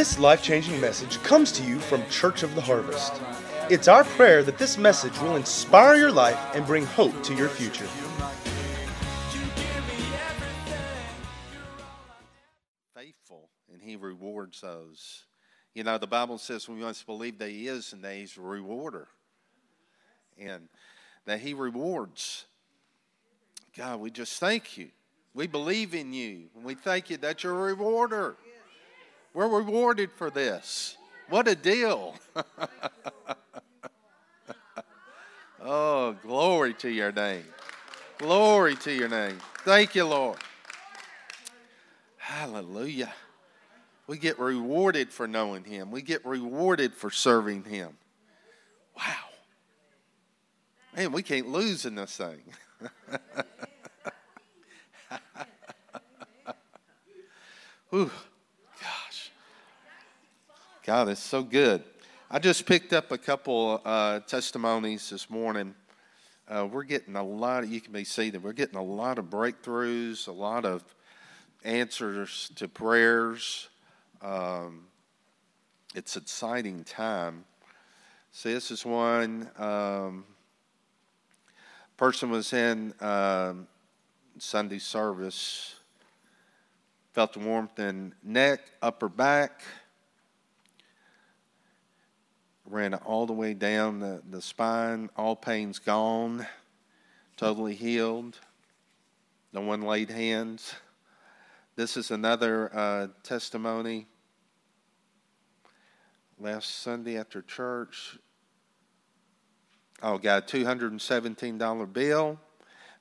This life changing message comes to you from Church of the Harvest. It's our prayer that this message will inspire your life and bring hope to your future. Faithful, and He rewards those. You know, the Bible says we must believe that He is and that He's a rewarder, and that He rewards. God, we just thank you. We believe in you, and we thank you that you're a rewarder. We're rewarded for this. What a deal. oh, glory to your name. Glory to your name. Thank you, Lord. Hallelujah. We get rewarded for knowing Him, we get rewarded for serving Him. Wow. Man, we can't lose in this thing. Whew. God it's so good. I just picked up a couple uh, testimonies this morning. Uh, we're getting a lot, of, you can be seated, we're getting a lot of breakthroughs, a lot of answers to prayers. Um, it's exciting time. See, this is one um, person was in um, Sunday service, felt the warmth in neck, upper back ran all the way down the, the spine, all pains gone, totally healed. No one laid hands. This is another uh, testimony. Last Sunday after church, I got a $217 bill.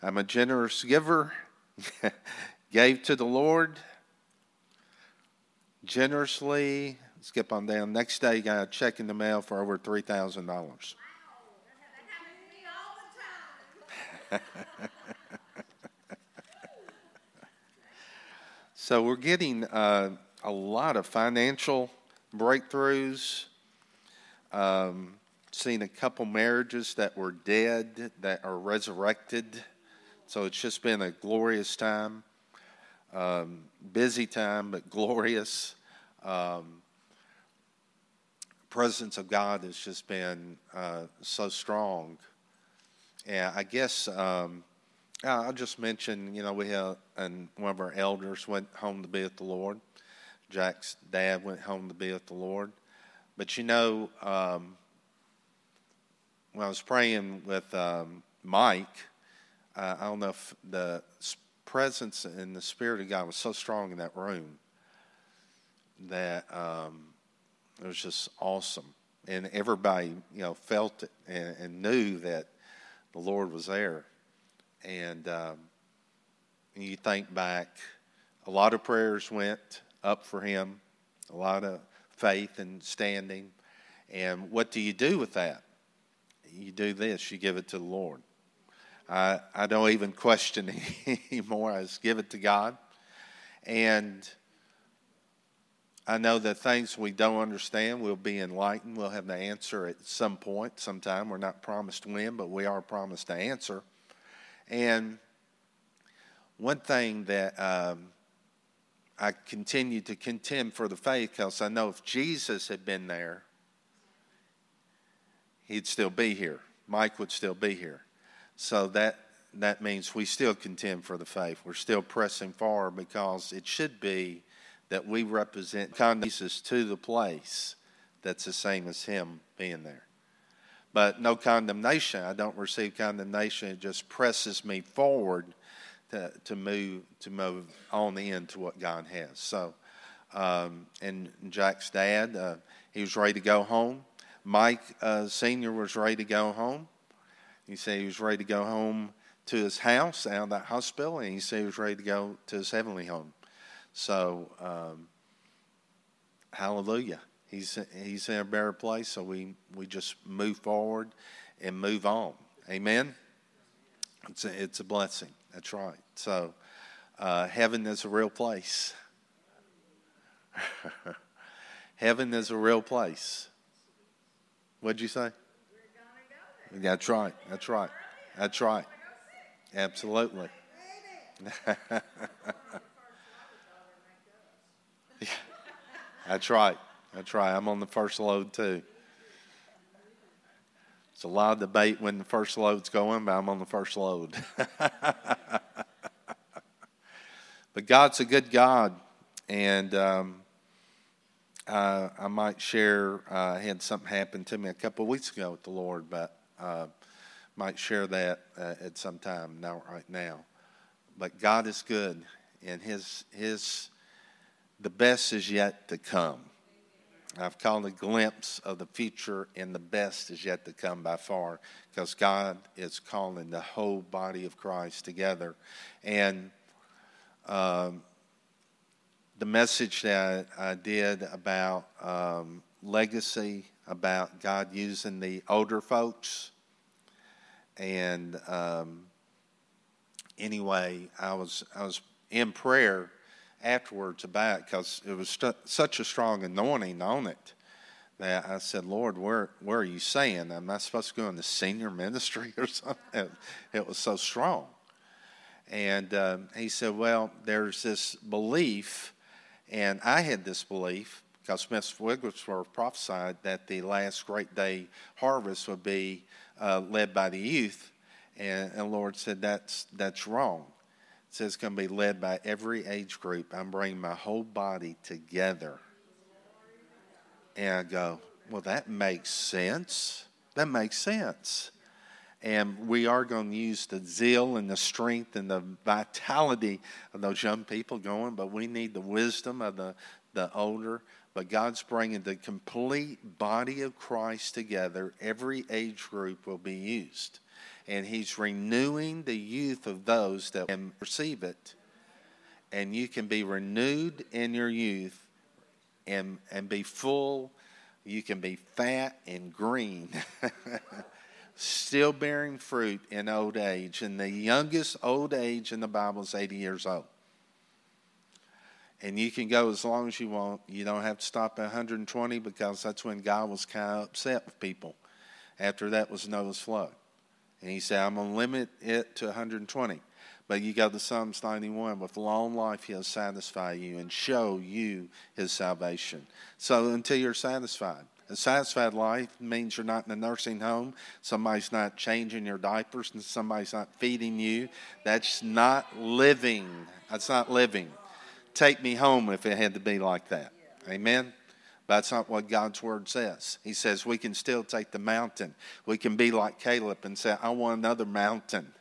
I'm a generous giver. Gave to the Lord generously skip on down. Next day, got a check in the mail for over three thousand dollars. so we're getting uh, a lot of financial breakthroughs. Um, seen a couple marriages that were dead that are resurrected. So it's just been a glorious time, um, busy time, but glorious. Um, presence of God has just been uh, so strong. And I guess um, I'll just mention, you know, we have, and one of our elders went home to be with the Lord. Jack's dad went home to be with the Lord. But you know, um, when I was praying with um, Mike, uh, I don't know if the presence and the Spirit of God was so strong in that room that um, it was just awesome. And everybody, you know, felt it and, and knew that the Lord was there. And um, you think back, a lot of prayers went up for him, a lot of faith and standing. And what do you do with that? You do this, you give it to the Lord. I, I don't even question anymore. I just give it to God. And I know that things we don't understand we'll be enlightened. We'll have the answer at some point, sometime. We're not promised when, but we are promised to answer. And one thing that um, I continue to contend for the faith because I know if Jesus had been there, he'd still be here. Mike would still be here. So that that means we still contend for the faith. We're still pressing forward because it should be that we represent Jesus to the place that's the same as Him being there. But no condemnation. I don't receive condemnation. It just presses me forward to, to move to move on into what God has. So, um, and Jack's dad, uh, he was ready to go home. Mike uh, Senior was ready to go home. He said he was ready to go home to his house out of that hospital, and he said he was ready to go to his heavenly home. So, um, hallelujah. He's, he's in a better place, so we, we just move forward and move on. Amen? It's a, it's a blessing. That's right. So, uh, heaven is a real place. heaven is a real place. What'd you say? That's right. That's right. That's right. Absolutely. That's right. That's right. I'm on the first load too. It's a lot of debate when the first load's going, but I'm on the first load. but God's a good God, and um, uh, I might share. Uh, I had something happen to me a couple of weeks ago with the Lord, but uh, might share that uh, at some time. Not right now, but God is good, and His His the best is yet to come. I've called a glimpse of the future, and the best is yet to come by far, because God is calling the whole body of Christ together, and. Um, the message that I did about um, legacy, about God using the older folks. And um, anyway, I was I was in prayer afterwards about it because it was st- such a strong anointing on it that I said, Lord, where where are you saying? Am I supposed to go into senior ministry or something? It was so strong. And um, he said, Well, there's this belief and I had this belief, because Smith Wigglesworth prophesied that the last great day harvest would be uh, led by the youth. And, Lord said, that's, that's wrong. Says going to be led by every age group. I'm bringing my whole body together. And I go, well, that makes sense. That makes sense. And we are going to use the zeal and the strength and the vitality of those young people going, but we need the wisdom of the, the older. But God's bringing the complete body of Christ together. Every age group will be used. And He's renewing the youth of those that can receive it. And you can be renewed in your youth and, and be full. You can be fat and green. still bearing fruit in old age. And the youngest old age in the Bible is 80 years old. And you can go as long as you want. You don't have to stop at 120 because that's when God was kind of upset with people. After that was Noah's flood. And he said, I'm going to limit it to 120. But you go to Psalms 91 with long life, he'll satisfy you and show you his salvation. So until you're satisfied, a satisfied life means you're not in a nursing home. Somebody's not changing your diapers and somebody's not feeding you. That's not living. That's not living. Take me home if it had to be like that. Amen? That's not what God's word says. He says we can still take the mountain. We can be like Caleb and say, I want another mountain.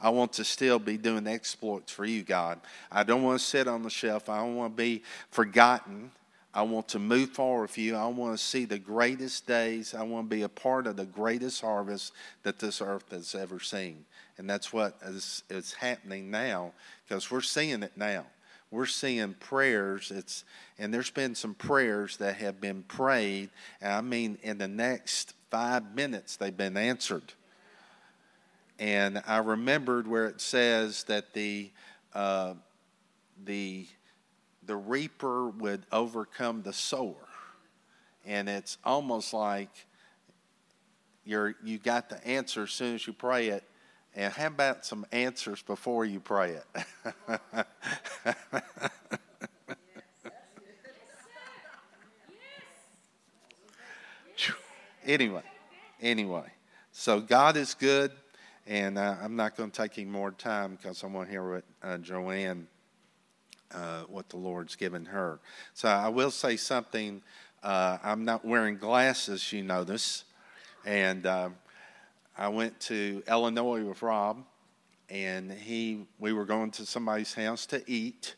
I want to still be doing exploits for you, God. I don't want to sit on the shelf. I don't want to be forgotten. I want to move forward with you. I want to see the greatest days. I want to be a part of the greatest harvest that this earth has ever seen. And that's what is, is happening now because we're seeing it now. We're seeing prayers. It's and there's been some prayers that have been prayed. And I mean, in the next five minutes, they've been answered. And I remembered where it says that the uh, the the reaper would overcome the sower. And it's almost like you're, you got the answer as soon as you pray it. And how about some answers before you pray it? anyway, anyway. So God is good, and uh, I'm not going to take any more time because I want to hear what uh, Joanne uh, what the Lord's given her. So I will say something. Uh, I'm not wearing glasses, you notice. And uh, I went to Illinois with Rob, and he we were going to somebody's house to eat.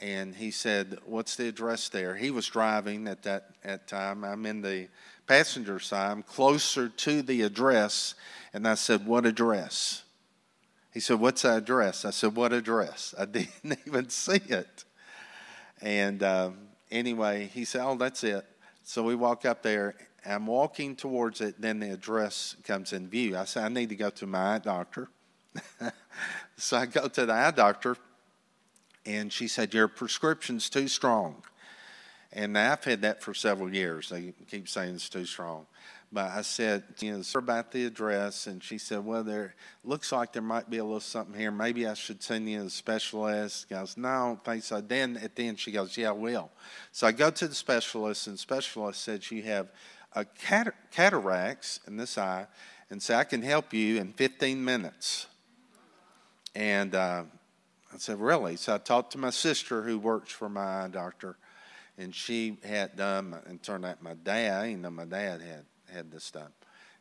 And he said, "What's the address there?" He was driving at that at time. I'm in the passenger side. I'm closer to the address, and I said, "What address?" He said, What's the address? I said, What address? I didn't even see it. And um, anyway, he said, Oh, that's it. So we walk up there. I'm walking towards it, then the address comes in view. I said, I need to go to my eye doctor. so I go to the eye doctor, and she said, Your prescription's too strong. And I've had that for several years. They keep saying it's too strong. But I said, you know, about the address, and she said, well, there looks like there might be a little something here. Maybe I should send you to the specialist. He goes, no, I don't think so. Then at the end, she goes, yeah, I will. So I go to the specialist, and the specialist said, you have a cat- cataracts in this eye, and say, I can help you in 15 minutes. And uh, I said, Really? So I talked to my sister who works for my eye doctor, and she had done, and turned out my dad, didn't know my dad had, had this done.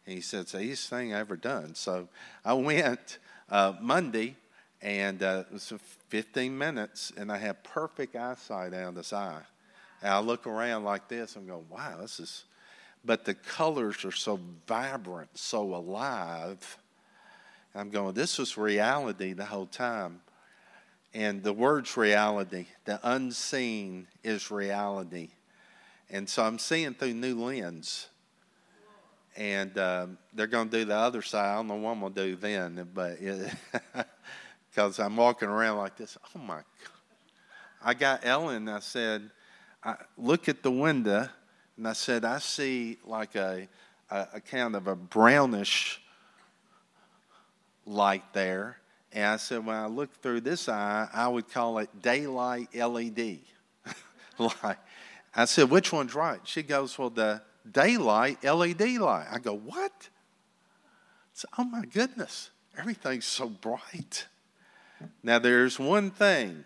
And he said, It's the easiest thing I ever done. So I went uh, Monday, and uh, it was 15 minutes, and I have perfect eyesight out of this eye. And I look around like this, and go, Wow, this is. But the colors are so vibrant, so alive I'm going, this was reality the whole time. And the word's reality. The unseen is reality. And so I'm seeing through new lens. And um, they're going to do the other side. I don't know what I'm going to do then, but because I'm walking around like this. Oh my God. I got Ellen, I said, I look at the window, and I said, I see like a, a, a kind of a brownish light there. And I said, when I look through this eye, I would call it daylight LED light. I said, which one's right? She goes, well, the daylight LED light. I go, what? Said, oh my goodness, everything's so bright. Now, there's one thing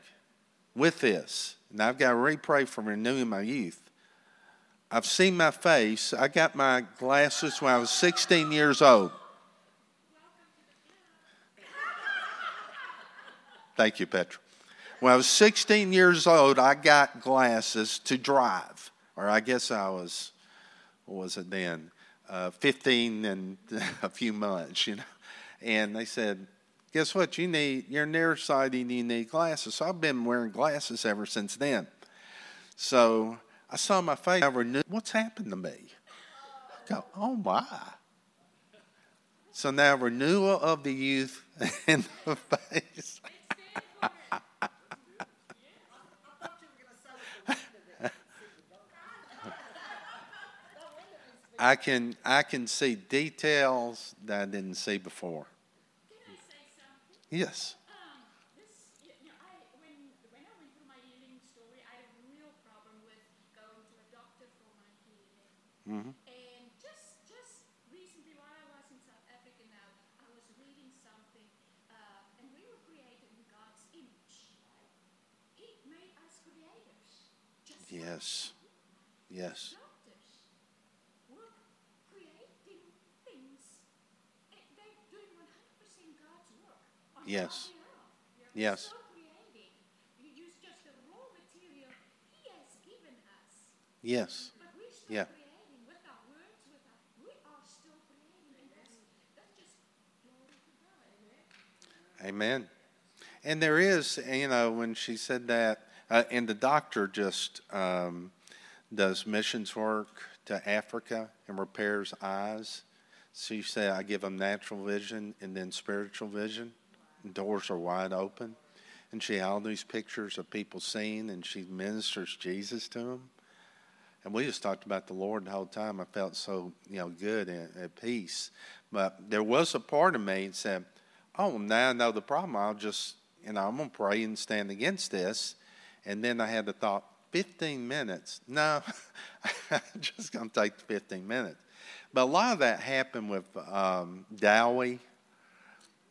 with this, and I've got to re pray for renewing my youth. I've seen my face. I got my glasses when I was 16 years old. Thank you, Petra. When I was 16 years old, I got glasses to drive, or I guess I was, what was it then? Uh, 15 and a few months, you know. And they said, guess what? You need, you're nearsighted you need glasses. So I've been wearing glasses ever since then. So I saw my face. I knew what's happened to me. I go, oh my. So now renewal of the youth in the face. I can I can see details that I didn't see before. Yes. Mm-hmm. And just, just recently, while I was in South Africa now, I was reading something, uh, and we were created in God's image. He made us creators. yes. Yes. Yes. Yes. Yes. Yeah. Amen. And there is, you know, when she said that, uh, and the doctor just um, does missions work to Africa and repairs eyes. So you say, I give them natural vision and then spiritual vision doors are wide open. And she had all these pictures of people seeing, and she ministers Jesus to them. And we just talked about the Lord the whole time. I felt so, you know, good and at peace. But there was a part of me that said, "Oh, now I know the problem. I'll just, you know, I'm gonna pray and stand against this." And then I had the thought, 15 minutes. No, I'm just gonna take the 15 minutes. But a lot of that happened with um, Dowie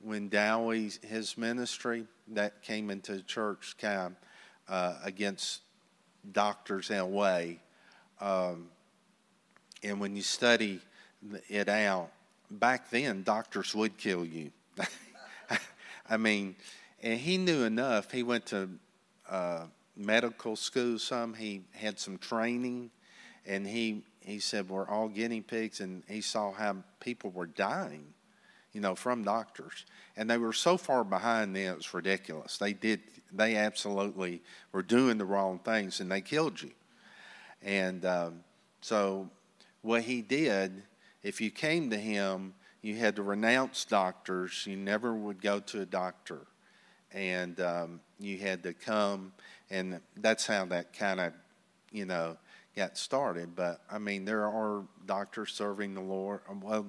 when Dowie's his ministry that came into church kind of uh, against doctors in a way, um, and when you study it out, back then doctors would kill you. I mean, and he knew enough. He went to uh, medical school. Some he had some training, and he he said we're all guinea pigs, and he saw how people were dying you know, from doctors. And they were so far behind then, it was ridiculous. They did, they absolutely were doing the wrong things and they killed you. And um, so, what he did, if you came to him, you had to renounce doctors. You never would go to a doctor. And um, you had to come, and that's how that kind of, you know, got started. But I mean, there are doctors serving the Lord. Um, well,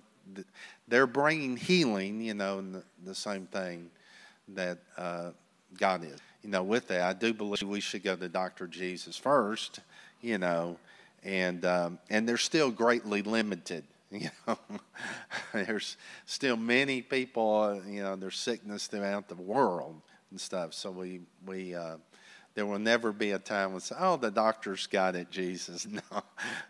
they're bringing healing, you know, the, the, same thing that uh, God is. You know, with that, I do believe we should go to Dr. Jesus first, you know, and um, and they're still greatly limited. You know, there's still many people. You know, there's sickness throughout the world and stuff. So we we uh, there will never be a time when say, "Oh, the doctor's got it, Jesus." No,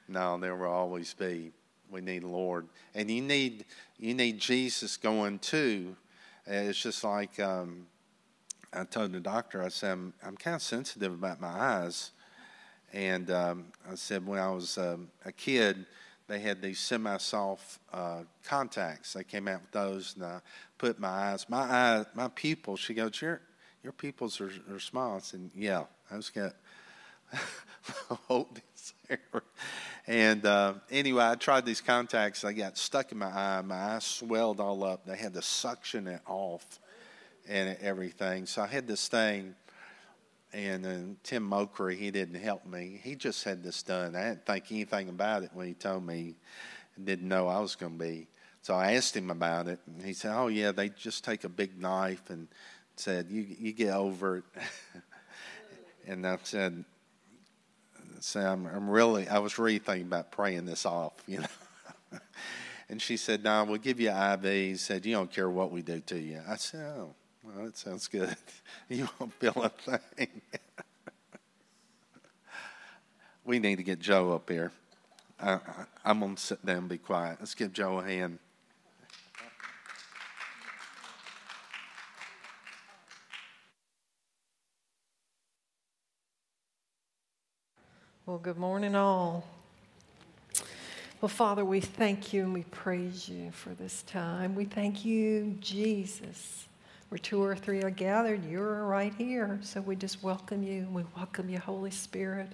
no, there will always be. We need Lord, and you need you need Jesus going too. It's just like um, I told the doctor. I said I'm, I'm kind of sensitive about my eyes and um, I said, when I was um, a kid, they had these semi-soft uh, contacts. They came out with those, and I put my eyes, my eye, my pupils. She goes, your your pupils are, are small. I said, yeah. I just got hold this there. And uh, anyway, I tried these contacts. They got stuck in my eye. My eye swelled all up. They had to suction it off and everything. So I had this thing and uh, Tim Mokry, he didn't help me. He just had this done. I didn't think anything about it when he told me. Didn't know I was going to be. So I asked him about it, and he said, "Oh yeah, they just take a big knife and said you you get over it." and I said, "Say I'm, I'm really I was really thinking about praying this off, you know." and she said, "No, we'll give you IV." He said, "You don't care what we do to you." I said, "Oh." Well, that sounds good. You won't feel a thing. we need to get Joe up here. I, am going to sit down and be quiet. Let's give Joe a hand. Well, good morning, all. Well, Father, we thank you and we praise you for this time. We thank you, Jesus where two or three are gathered, you're right here. So we just welcome you. We welcome you, Holy Spirit.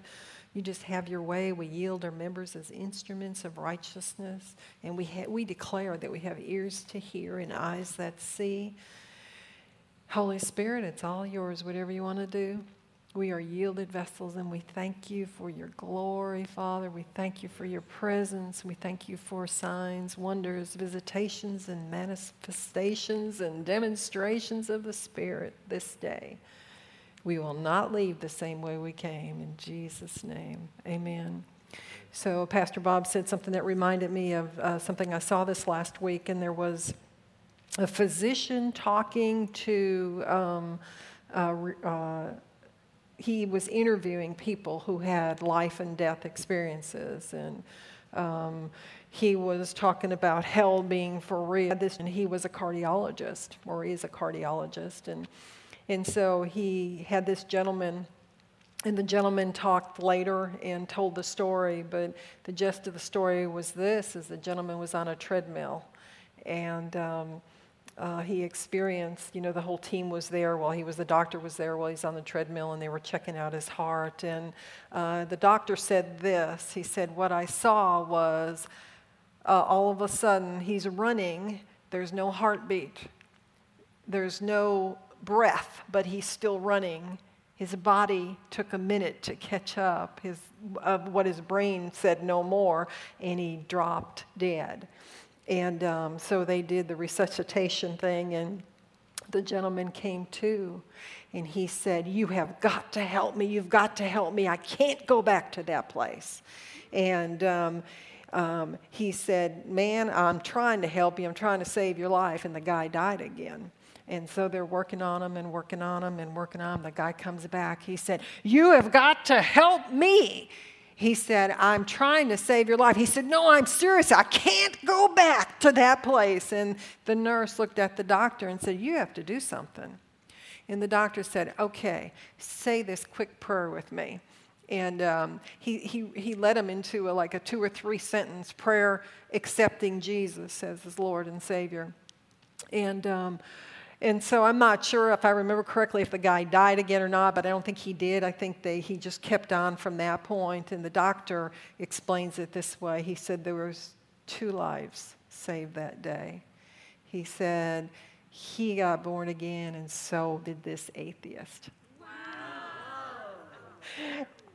You just have your way. We yield our members as instruments of righteousness. And we, ha- we declare that we have ears to hear and eyes that see. Holy Spirit, it's all yours, whatever you want to do. We are yielded vessels and we thank you for your glory, Father. We thank you for your presence. We thank you for signs, wonders, visitations, and manifestations and demonstrations of the Spirit this day. We will not leave the same way we came. In Jesus' name, amen. So, Pastor Bob said something that reminded me of uh, something I saw this last week, and there was a physician talking to. Um, uh, uh, he was interviewing people who had life and death experiences and um, he was talking about hell being for real. And he was a cardiologist or is a cardiologist and and so he had this gentleman and the gentleman talked later and told the story but the gist of the story was this is the gentleman was on a treadmill and um, uh, he experienced, you know, the whole team was there while he was, the doctor was there while he's on the treadmill and they were checking out his heart. And uh, the doctor said this He said, What I saw was uh, all of a sudden he's running, there's no heartbeat, there's no breath, but he's still running. His body took a minute to catch up. His, of what his brain said no more, and he dropped dead. And um, so they did the resuscitation thing, and the gentleman came to, and he said, You have got to help me. You've got to help me. I can't go back to that place. And um, um, he said, Man, I'm trying to help you. I'm trying to save your life. And the guy died again. And so they're working on him and working on him and working on him. The guy comes back. He said, You have got to help me he said, I'm trying to save your life. He said, No, I'm serious. I can't go back to that place. And the nurse looked at the doctor and said, You have to do something. And the doctor said, Okay, say this quick prayer with me. And um, he, he, he led him into a, like a two or three sentence prayer accepting Jesus as his Lord and Savior. And um, and so I'm not sure if I remember correctly if the guy died again or not, but I don't think he did. I think they, he just kept on from that point. And the doctor explains it this way. He said there was two lives saved that day. He said he got born again, and so did this atheist. Wow.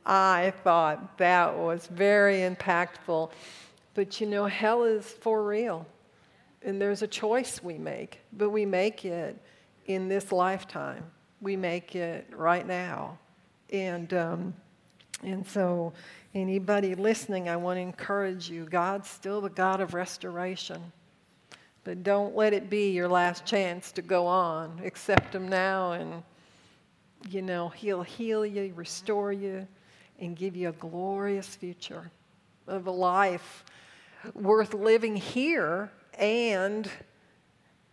I thought that was very impactful. But you know, hell is for real. And there's a choice we make, but we make it in this lifetime. We make it right now. And, um, and so, anybody listening, I want to encourage you God's still the God of restoration. But don't let it be your last chance to go on. Accept Him now, and, you know, He'll heal you, restore you, and give you a glorious future of a life worth living here and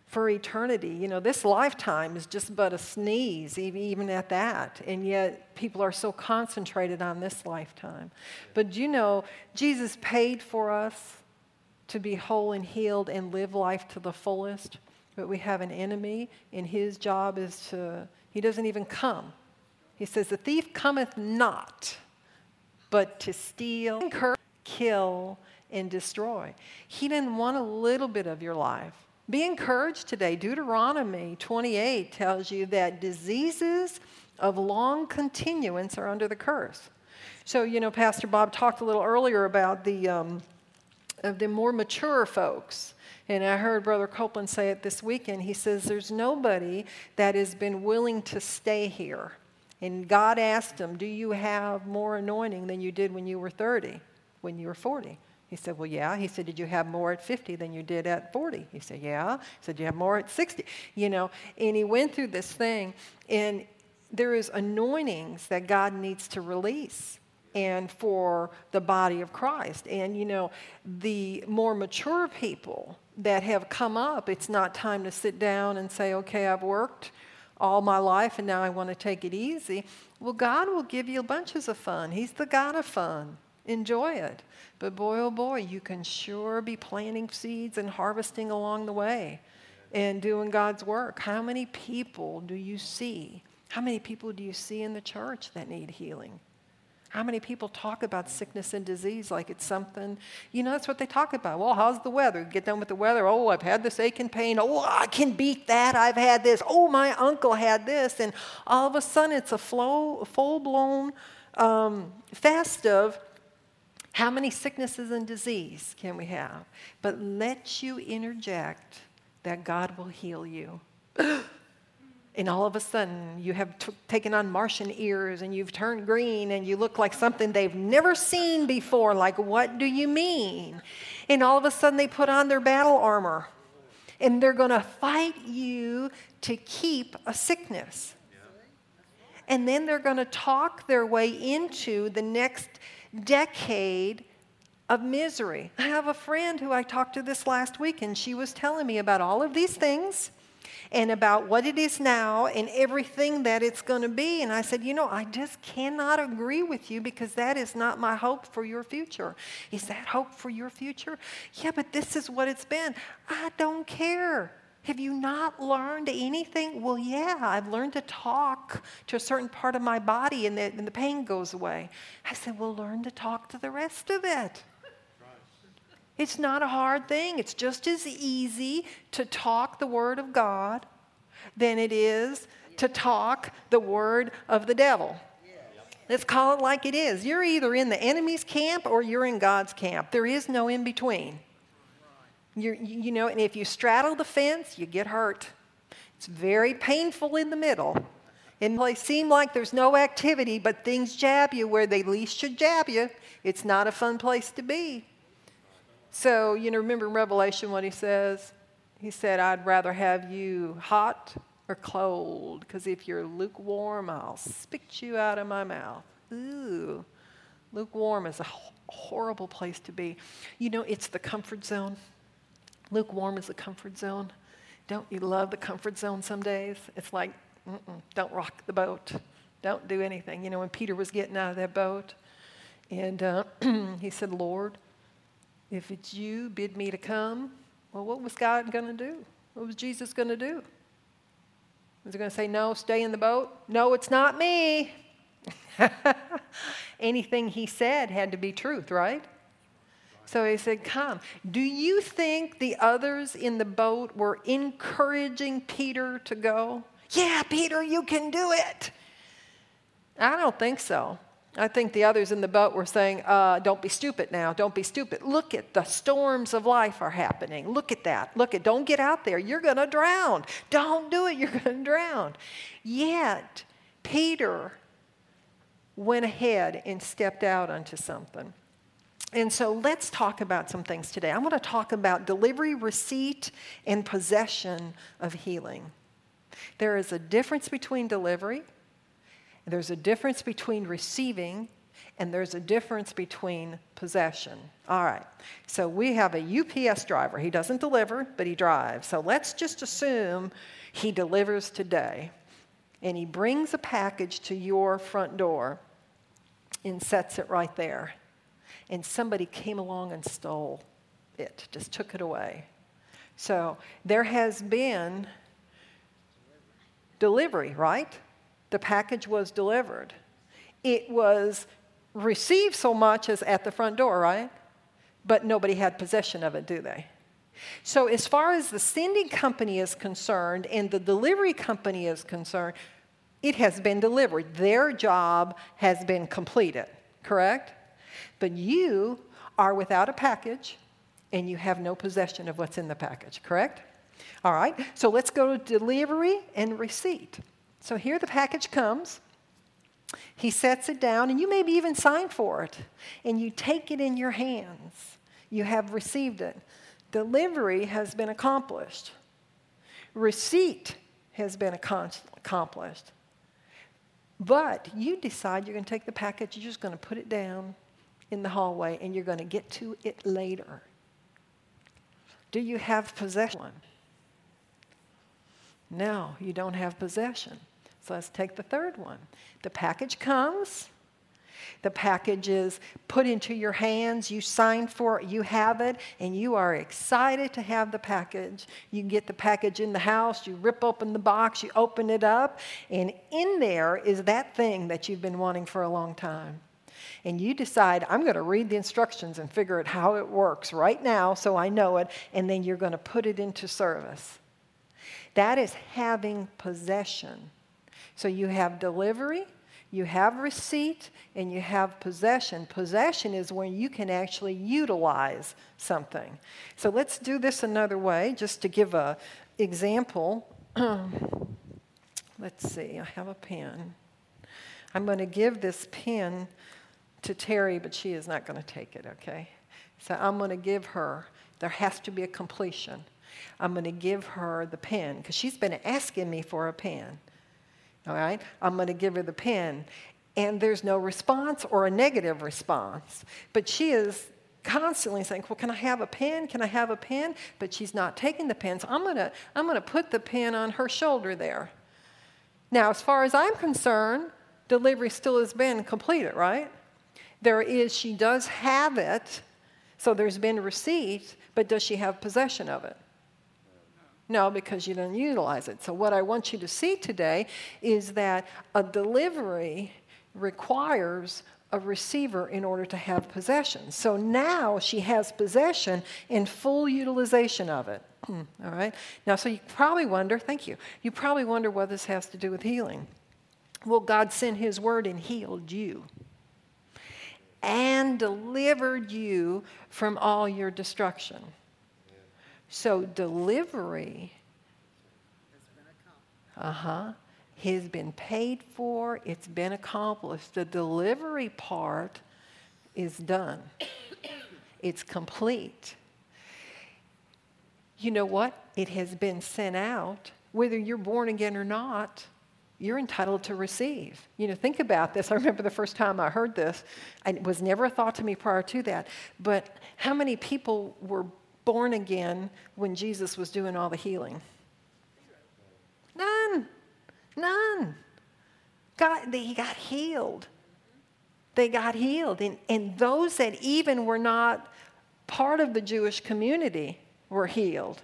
for eternity. You know, this lifetime is just but a sneeze, even at that. And yet, people are so concentrated on this lifetime. But you know, Jesus paid for us to be whole and healed and live life to the fullest. But we have an enemy, and his job is to, he doesn't even come. He says, The thief cometh not, but to steal, kill, and destroy. He didn't want a little bit of your life. Be encouraged today. Deuteronomy 28 tells you that diseases of long continuance are under the curse. So, you know, Pastor Bob talked a little earlier about the, um, of the more mature folks. And I heard Brother Copeland say it this weekend. He says, There's nobody that has been willing to stay here. And God asked him, Do you have more anointing than you did when you were 30, when you were 40? He said, Well, yeah. He said, Did you have more at 50 than you did at 40? He said, Yeah. He said, you have more at 60? You know, and he went through this thing, and there is anointings that God needs to release and for the body of Christ. And, you know, the more mature people that have come up, it's not time to sit down and say, Okay, I've worked all my life and now I want to take it easy. Well, God will give you bunches of fun. He's the God of fun. Enjoy it. But boy, oh boy, you can sure be planting seeds and harvesting along the way and doing God's work. How many people do you see? How many people do you see in the church that need healing? How many people talk about sickness and disease like it's something, you know, that's what they talk about. Well, how's the weather? Get done with the weather. Oh, I've had this ache and pain. Oh, I can beat that. I've had this. Oh, my uncle had this. And all of a sudden, it's a full blown um, festive how many sicknesses and disease can we have? But let you interject that God will heal you. and all of a sudden, you have t- taken on Martian ears and you've turned green and you look like something they've never seen before. Like, what do you mean? And all of a sudden, they put on their battle armor and they're going to fight you to keep a sickness. And then they're going to talk their way into the next decade of misery. I have a friend who I talked to this last week, and she was telling me about all of these things and about what it is now and everything that it's going to be. And I said, You know, I just cannot agree with you because that is not my hope for your future. Is that hope for your future? Yeah, but this is what it's been. I don't care. Have you not learned anything? Well, yeah, I've learned to talk to a certain part of my body and the, and the pain goes away. I said, Well, learn to talk to the rest of it. It's not a hard thing. It's just as easy to talk the Word of God than it is to talk the Word of the devil. Let's call it like it is. You're either in the enemy's camp or you're in God's camp. There is no in between. You're, you know, and if you straddle the fence, you get hurt. It's very painful in the middle. It may seem like there's no activity, but things jab you where they least should jab you. It's not a fun place to be. So, you know, remember in Revelation what he says? He said, I'd rather have you hot or cold, because if you're lukewarm, I'll spit you out of my mouth. Ooh, lukewarm is a horrible place to be. You know, it's the comfort zone. Lukewarm is the comfort zone. Don't you love the comfort zone some days? It's like, don't rock the boat. Don't do anything. You know, when Peter was getting out of that boat, and uh, he said, Lord, if it's you, bid me to come. Well, what was God going to do? What was Jesus going to do? Was he going to say, No, stay in the boat? No, it's not me. Anything he said had to be truth, right? So he said, Come. Do you think the others in the boat were encouraging Peter to go? Yeah, Peter, you can do it. I don't think so. I think the others in the boat were saying, uh, Don't be stupid now. Don't be stupid. Look at the storms of life are happening. Look at that. Look at, don't get out there. You're going to drown. Don't do it. You're going to drown. Yet, Peter went ahead and stepped out onto something. And so let's talk about some things today. I want to talk about delivery, receipt, and possession of healing. There is a difference between delivery, there's a difference between receiving, and there's a difference between possession. All right, so we have a UPS driver. He doesn't deliver, but he drives. So let's just assume he delivers today, and he brings a package to your front door and sets it right there and somebody came along and stole it, just took it away. So there has been delivery, right? The package was delivered. It was received so much as at the front door, right? But nobody had possession of it, do they? So, as far as the sending company is concerned and the delivery company is concerned, it has been delivered. Their job has been completed, correct? But you are without a package and you have no possession of what's in the package, correct? All right, so let's go to delivery and receipt. So here the package comes. He sets it down, and you maybe even sign for it, and you take it in your hands. You have received it. Delivery has been accomplished, receipt has been accomplished. But you decide you're going to take the package, you're just going to put it down, in the hallway and you're going to get to it later. Do you have possession? No, you don't have possession. So let's take the third one. The package comes. The package is put into your hands. You sign for it. You have it. And you are excited to have the package. You get the package in the house. You rip open the box. You open it up. And in there is that thing that you've been wanting for a long time and you decide, I'm going to read the instructions and figure out how it works right now so I know it, and then you're going to put it into service. That is having possession. So you have delivery, you have receipt, and you have possession. Possession is when you can actually utilize something. So let's do this another way, just to give an example. let's see, I have a pen. I'm going to give this pen to Terry, but she is not going to take it, okay? So I'm going to give her, there has to be a completion. I'm going to give her the pen because she's been asking me for a pen. All right? I'm going to give her the pen. And there's no response or a negative response. But she is constantly saying, Well, can I have a pen? Can I have a pen? But she's not taking the pen. So I'm going to I'm going to put the pen on her shoulder there. Now, as far as I'm concerned, delivery still has been completed, right? There is, she does have it, so there's been receipt, but does she have possession of it? No, because you didn't utilize it. So, what I want you to see today is that a delivery requires a receiver in order to have possession. So now she has possession and full utilization of it. Hmm, all right? Now, so you probably wonder, thank you, you probably wonder what this has to do with healing. Well, God sent His word and healed you and delivered you from all your destruction. So, delivery, uh huh, has been paid for, it's been accomplished. The delivery part is done, it's complete. You know what? It has been sent out, whether you're born again or not you're entitled to receive. You know, think about this. I remember the first time I heard this, it was never a thought to me prior to that. But how many people were born again when Jesus was doing all the healing? None. None. God, they got healed. They got healed. And, and those that even were not part of the Jewish community were healed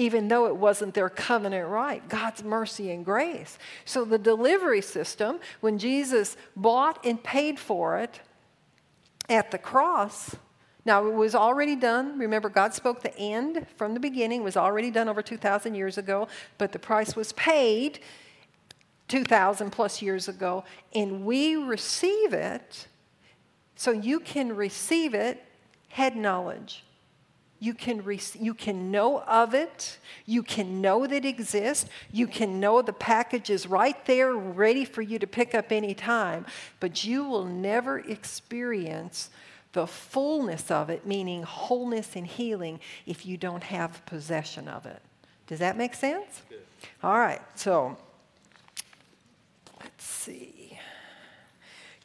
even though it wasn't their covenant right. God's mercy and grace. So, the delivery system, when Jesus bought and paid for it at the cross, now it was already done. Remember, God spoke the end from the beginning, it was already done over 2,000 years ago, but the price was paid 2,000 plus years ago, and we receive it so you can receive it head knowledge. You can, re- you can know of it. You can know that it exists. You can know the package is right there, ready for you to pick up any time. But you will never experience the fullness of it, meaning wholeness and healing, if you don't have possession of it. Does that make sense? All right, so let's see.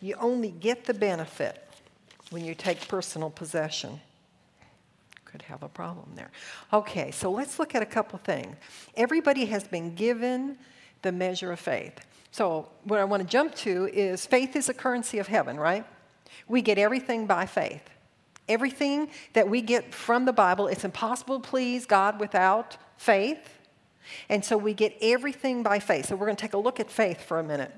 You only get the benefit when you take personal possession could have a problem there. Okay, so let's look at a couple things. Everybody has been given the measure of faith. So, what I want to jump to is faith is a currency of heaven, right? We get everything by faith. Everything that we get from the Bible, it's impossible to please God without faith. And so we get everything by faith. So we're going to take a look at faith for a minute.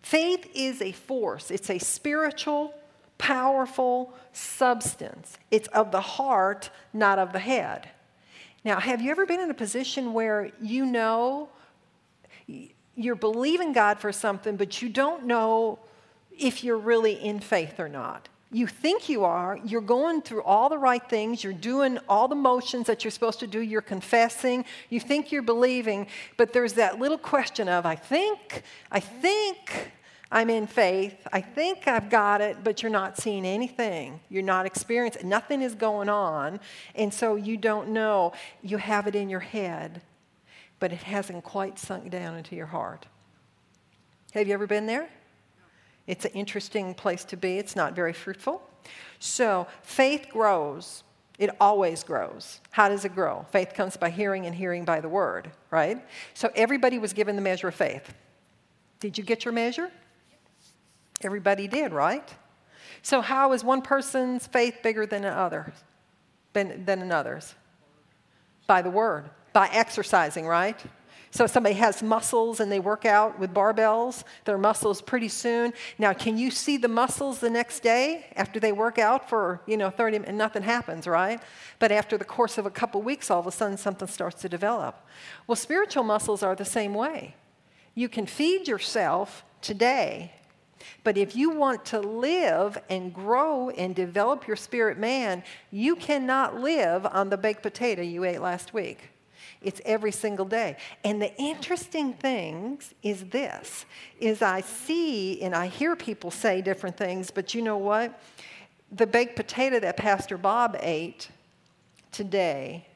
Faith is a force, it's a spiritual powerful substance. It's of the heart, not of the head. Now, have you ever been in a position where you know you're believing God for something, but you don't know if you're really in faith or not? You think you are, you're going through all the right things, you're doing all the motions that you're supposed to do, you're confessing, you think you're believing, but there's that little question of, I think, I think, I'm in faith. I think I've got it, but you're not seeing anything. You're not experiencing, nothing is going on. And so you don't know. You have it in your head, but it hasn't quite sunk down into your heart. Have you ever been there? It's an interesting place to be. It's not very fruitful. So faith grows. It always grows. How does it grow? Faith comes by hearing and hearing by the word, right? So everybody was given the measure of faith. Did you get your measure? Everybody did, right? So, how is one person's faith bigger than another? Than, than another's? By the word, by exercising, right? So, somebody has muscles and they work out with barbells, their muscles pretty soon. Now, can you see the muscles the next day after they work out for, you know, 30 and nothing happens, right? But after the course of a couple weeks, all of a sudden something starts to develop. Well, spiritual muscles are the same way. You can feed yourself today but if you want to live and grow and develop your spirit man, you cannot live on the baked potato you ate last week. It's every single day. And the interesting thing is this is I see and I hear people say different things, but you know what? The baked potato that Pastor Bob ate today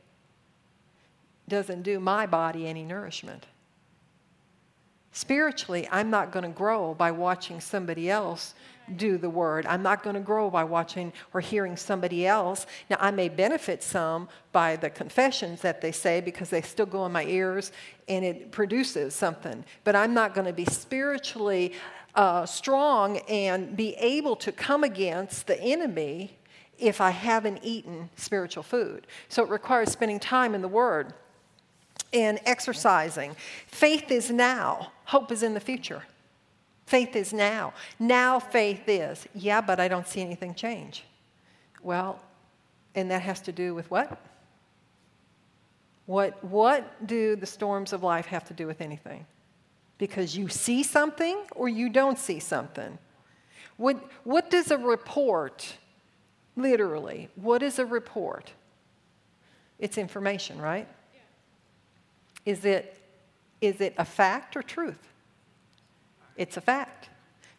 doesn't do my body any nourishment. Spiritually, I'm not going to grow by watching somebody else do the word. I'm not going to grow by watching or hearing somebody else. Now, I may benefit some by the confessions that they say because they still go in my ears and it produces something. But I'm not going to be spiritually uh, strong and be able to come against the enemy if I haven't eaten spiritual food. So it requires spending time in the Word and exercising. Faith is now, hope is in the future. Faith is now. Now faith is. Yeah, but I don't see anything change. Well, and that has to do with what? What, what do the storms of life have to do with anything? Because you see something or you don't see something. What, what does a report, literally, what is a report? It's information, right? Is it, is it a fact or truth? It's a fact.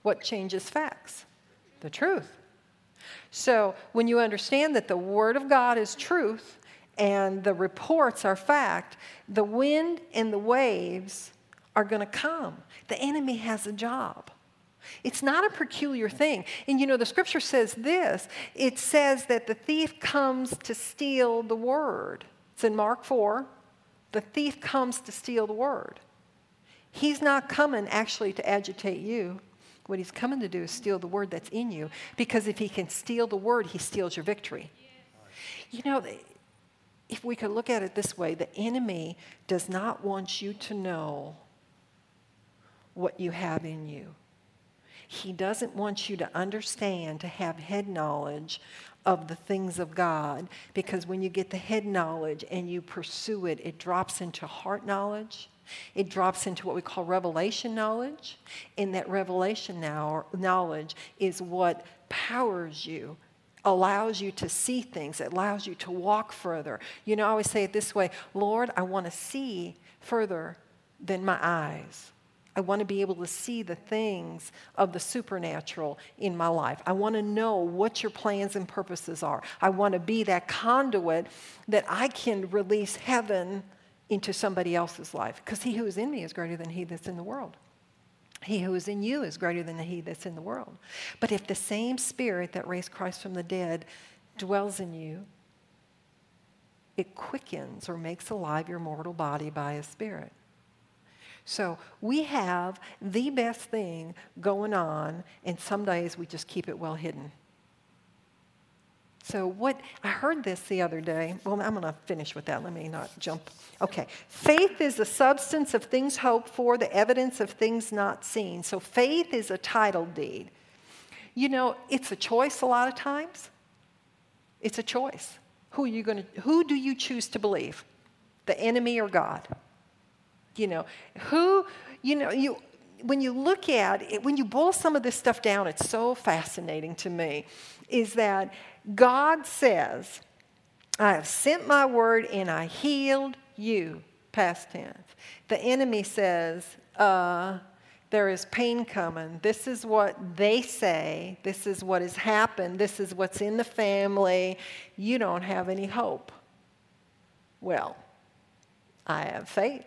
What changes facts? The truth. So when you understand that the Word of God is truth and the reports are fact, the wind and the waves are going to come. The enemy has a job. It's not a peculiar thing. And you know, the scripture says this it says that the thief comes to steal the word. It's in Mark 4, the thief comes to steal the word. He's not coming actually to agitate you. What he's coming to do is steal the word that's in you because if he can steal the word, he steals your victory. You know, if we could look at it this way, the enemy does not want you to know what you have in you. He doesn't want you to understand, to have head knowledge of the things of God because when you get the head knowledge and you pursue it, it drops into heart knowledge. It drops into what we call revelation knowledge. And that revelation now, knowledge is what powers you, allows you to see things, it allows you to walk further. You know, I always say it this way Lord, I want to see further than my eyes. I want to be able to see the things of the supernatural in my life. I want to know what your plans and purposes are. I want to be that conduit that I can release heaven into somebody else's life. Because he who is in me is greater than he that's in the world. He who is in you is greater than he that's in the world. But if the same spirit that raised Christ from the dead dwells in you, it quickens or makes alive your mortal body by a spirit. So we have the best thing going on, and some days we just keep it well hidden. So, what I heard this the other day. Well, I'm going to finish with that. Let me not jump. Okay. Faith is the substance of things hoped for, the evidence of things not seen. So, faith is a title deed. You know, it's a choice a lot of times. It's a choice. Who are you going to who do you choose to believe? The enemy or God? You know, who, you know, you, when you look at it, when you boil some of this stuff down, it's so fascinating to me, is that God says, I have sent my word and I healed you, past tense. The enemy says, uh, there is pain coming. This is what they say. This is what has happened. This is what's in the family. You don't have any hope. Well, I have faith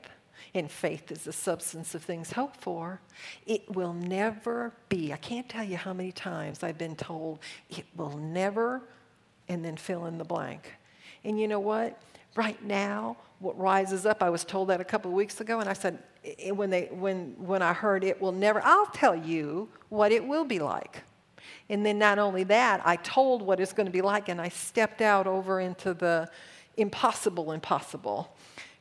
and faith is the substance of things hoped for, it will never be. I can't tell you how many times I've been told it will never, and then fill in the blank. And you know what? Right now, what rises up, I was told that a couple of weeks ago, and I said, when, they, when, when I heard it will never, I'll tell you what it will be like. And then not only that, I told what it's going to be like, and I stepped out over into the impossible, impossible.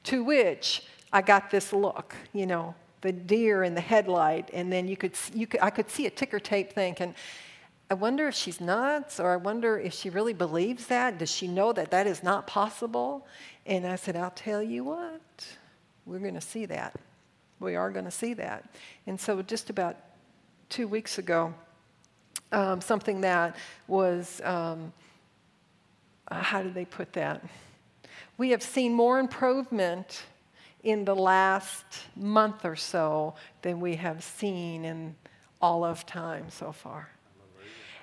To which I got this look, you know, the deer in the headlight, and then you could, you could, I could see a ticker tape thinking, I wonder if she's nuts, or I wonder if she really believes that. Does she know that that is not possible? And I said, I'll tell you what, we're going to see that. We are going to see that. And so, just about two weeks ago, um, something that was, um, how did they put that? We have seen more improvement in the last month or so than we have seen in all of time so far.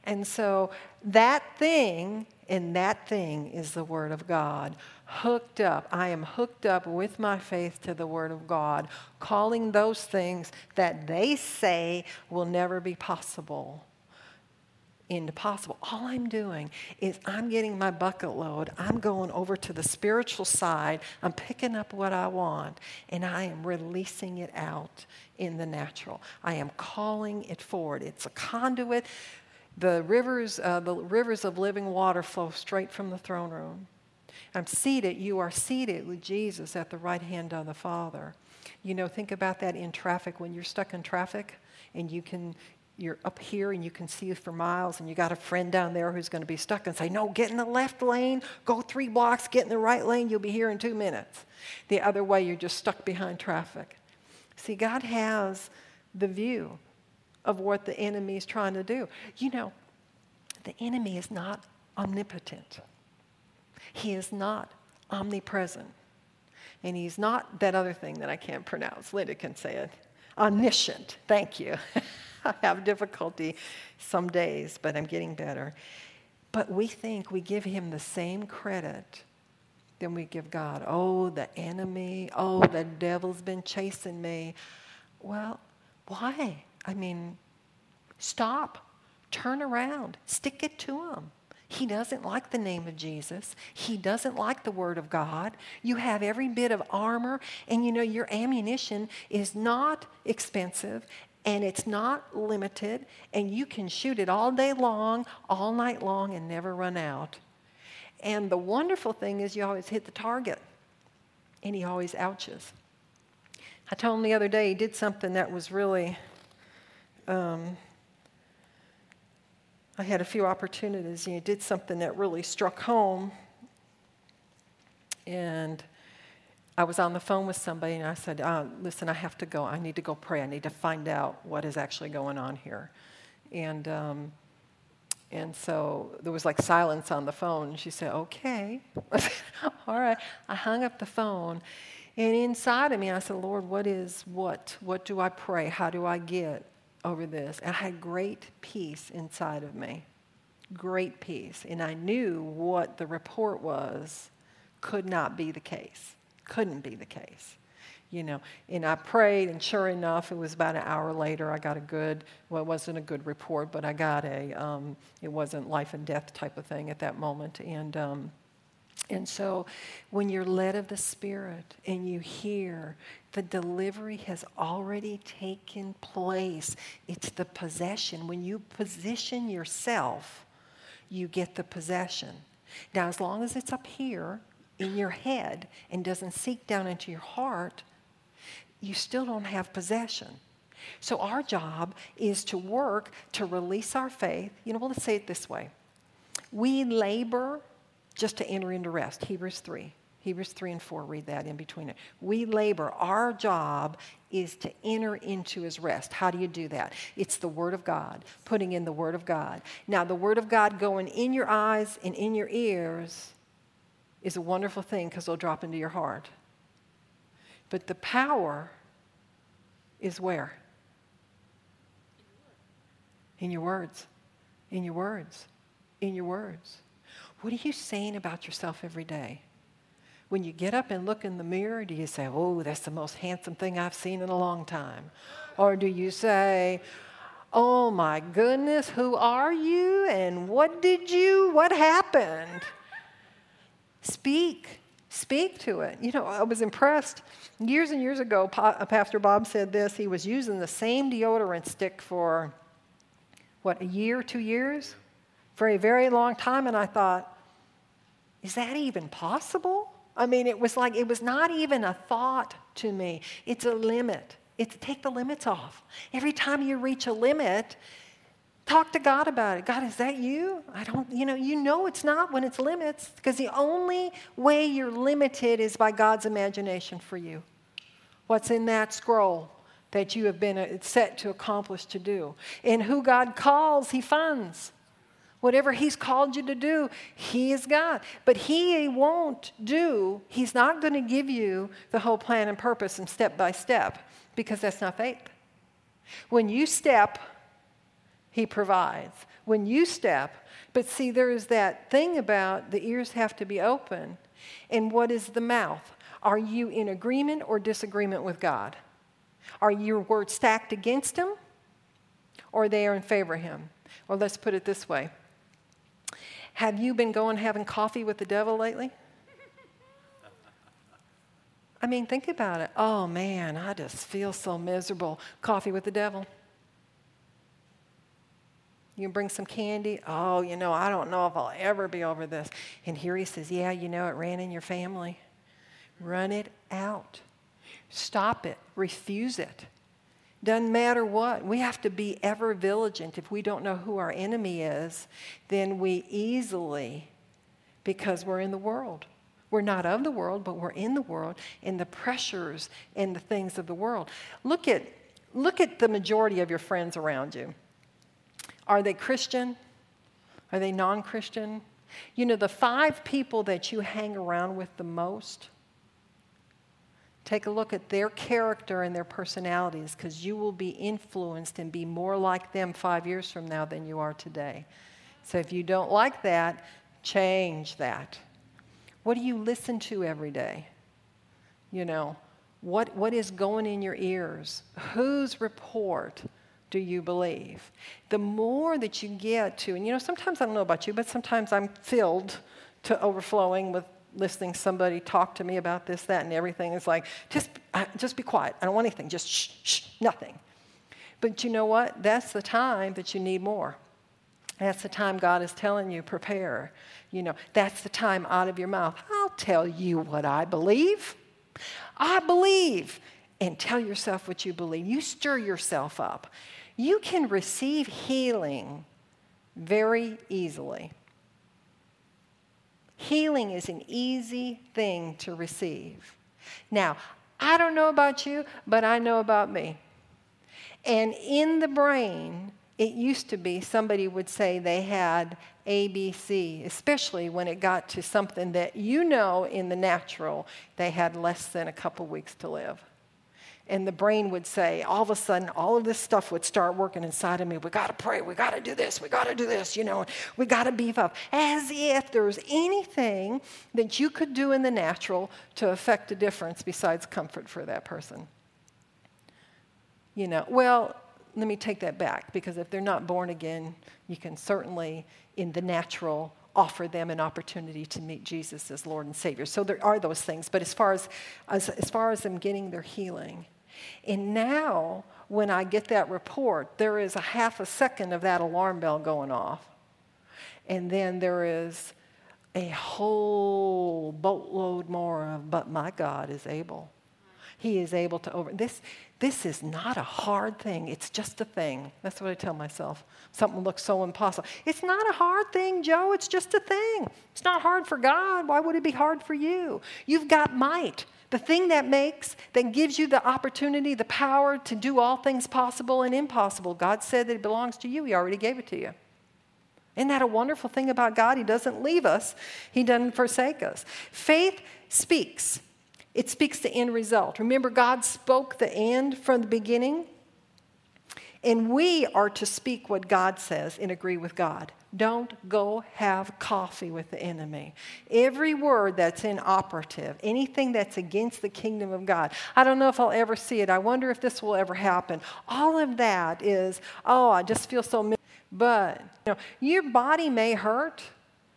And so that thing, and that thing is the Word of God. Hooked up. I am hooked up with my faith to the Word of God, calling those things that they say will never be possible into possible. All I'm doing is I'm getting my bucket load. I'm going over to the spiritual side. I'm picking up what I want and I am releasing it out in the natural. I am calling it forward. It's a conduit. The rivers, uh, the rivers of living water flow straight from the throne room. I'm seated. You are seated with Jesus at the right hand of the Father. You know, think about that in traffic when you're stuck in traffic and you can you're up here and you can see for miles and you got a friend down there who's going to be stuck and say no get in the left lane. Go three blocks get in the right lane. You'll be here in two minutes. The other way you're just stuck behind traffic. See god has the view of what the enemy is trying to do. You know the enemy is not omnipotent. He is not omnipresent. And he's not that other thing that i can't pronounce. Linda can say it. Omniscient. Thank you I have difficulty some days, but I'm getting better. But we think we give him the same credit than we give God. Oh, the enemy. Oh, the devil's been chasing me. Well, why? I mean, stop. Turn around. Stick it to him. He doesn't like the name of Jesus. He doesn't like the Word of God. You have every bit of armor, and you know your ammunition is not expensive, and it's not limited, and you can shoot it all day long, all night long, and never run out. And the wonderful thing is, you always hit the target, and he always ouches. I told him the other day he did something that was really, um, I had a few opportunities, and he did something that really struck home. And I was on the phone with somebody, and I said, uh, Listen, I have to go. I need to go pray. I need to find out what is actually going on here. And, um, and so there was like silence on the phone. She said, Okay. All right. I hung up the phone. And inside of me, I said, Lord, what is what? What do I pray? How do I get over this? And I had great peace inside of me. Great peace. And I knew what the report was could not be the case. Couldn't be the case. You know, and I prayed, and sure enough, it was about an hour later. I got a good, well, it wasn't a good report, but I got a, um, it wasn't life and death type of thing at that moment. And, um, and so when you're led of the Spirit and you hear the delivery has already taken place, it's the possession. When you position yourself, you get the possession. Now, as long as it's up here in your head and doesn't seek down into your heart, you still don't have possession. So, our job is to work to release our faith. You know, well, let's say it this way we labor just to enter into rest. Hebrews 3. Hebrews 3 and 4, read that in between it. We labor. Our job is to enter into his rest. How do you do that? It's the Word of God, putting in the Word of God. Now, the Word of God going in your eyes and in your ears is a wonderful thing because it'll drop into your heart. But the power is where? In your words. In your words. In your words. What are you saying about yourself every day? When you get up and look in the mirror, do you say, Oh, that's the most handsome thing I've seen in a long time? Or do you say, Oh my goodness, who are you? And what did you, what happened? Speak. Speak to it. You know, I was impressed. Years and years ago, pa- uh, Pastor Bob said this. He was using the same deodorant stick for, what, a year, two years? For a very long time. And I thought, is that even possible? I mean, it was like, it was not even a thought to me. It's a limit. It's take the limits off. Every time you reach a limit, Talk to God about it. God, is that you? I don't, you know, you know it's not when it's limits because the only way you're limited is by God's imagination for you. What's in that scroll that you have been uh, set to accomplish to do? And who God calls, He funds. Whatever He's called you to do, He is God. But He won't do, He's not going to give you the whole plan and purpose and step by step because that's not faith. When you step, he provides. When you step, but see, there is that thing about the ears have to be open. And what is the mouth? Are you in agreement or disagreement with God? Are your words stacked against Him or they are in favor of Him? Or let's put it this way Have you been going having coffee with the devil lately? I mean, think about it. Oh man, I just feel so miserable. Coffee with the devil. You bring some candy. Oh, you know, I don't know if I'll ever be over this. And here he says, Yeah, you know, it ran in your family. Run it out. Stop it. Refuse it. Doesn't matter what. We have to be ever vigilant. If we don't know who our enemy is, then we easily, because we're in the world. We're not of the world, but we're in the world, and the pressures and the things of the world. Look at, look at the majority of your friends around you. Are they Christian? Are they non Christian? You know, the five people that you hang around with the most, take a look at their character and their personalities because you will be influenced and be more like them five years from now than you are today. So if you don't like that, change that. What do you listen to every day? You know, what, what is going in your ears? Whose report? Do you believe? The more that you get to, and you know, sometimes I don't know about you, but sometimes I'm filled to overflowing with listening somebody talk to me about this, that, and everything. It's like, just, just be quiet. I don't want anything. Just shh, shh, nothing. But you know what? That's the time that you need more. That's the time God is telling you, prepare. You know, that's the time out of your mouth. I'll tell you what I believe. I believe. And tell yourself what you believe. You stir yourself up. You can receive healing very easily. Healing is an easy thing to receive. Now, I don't know about you, but I know about me. And in the brain, it used to be somebody would say they had ABC, especially when it got to something that you know in the natural they had less than a couple weeks to live and the brain would say, all of a sudden, all of this stuff would start working inside of me. We got to pray. We got to do this. We got to do this. You know, we got to beef up. As if there was anything that you could do in the natural to affect a difference besides comfort for that person. You know, well, let me take that back because if they're not born again, you can certainly, in the natural, offer them an opportunity to meet Jesus as Lord and Savior. So there are those things. But as far as, as, as far as them getting their healing, and now, when I get that report, there is a half a second of that alarm bell going off. And then there is a whole boatload more of, but my God is able. He is able to over this. This is not a hard thing. It's just a thing. That's what I tell myself. Something looks so impossible. It's not a hard thing, Joe. It's just a thing. It's not hard for God. Why would it be hard for you? You've got might. The thing that makes, that gives you the opportunity, the power to do all things possible and impossible. God said that it belongs to you, He already gave it to you. Isn't that a wonderful thing about God? He doesn't leave us, He doesn't forsake us. Faith speaks, it speaks the end result. Remember, God spoke the end from the beginning, and we are to speak what God says and agree with God. Don't go have coffee with the enemy. Every word that's inoperative, anything that's against the kingdom of God, I don't know if I'll ever see it. I wonder if this will ever happen. All of that is, oh, I just feel so. But you know, your body may hurt,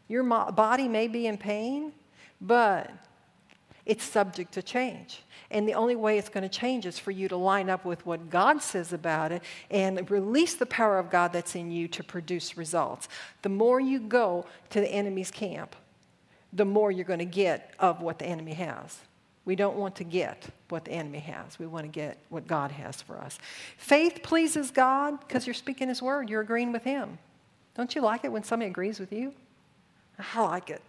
your body may be in pain, but it's subject to change. And the only way it's going to change is for you to line up with what God says about it and release the power of God that's in you to produce results. The more you go to the enemy's camp, the more you're going to get of what the enemy has. We don't want to get what the enemy has. We want to get what God has for us. Faith pleases God because you're speaking His word, you're agreeing with Him. Don't you like it when somebody agrees with you? I like it.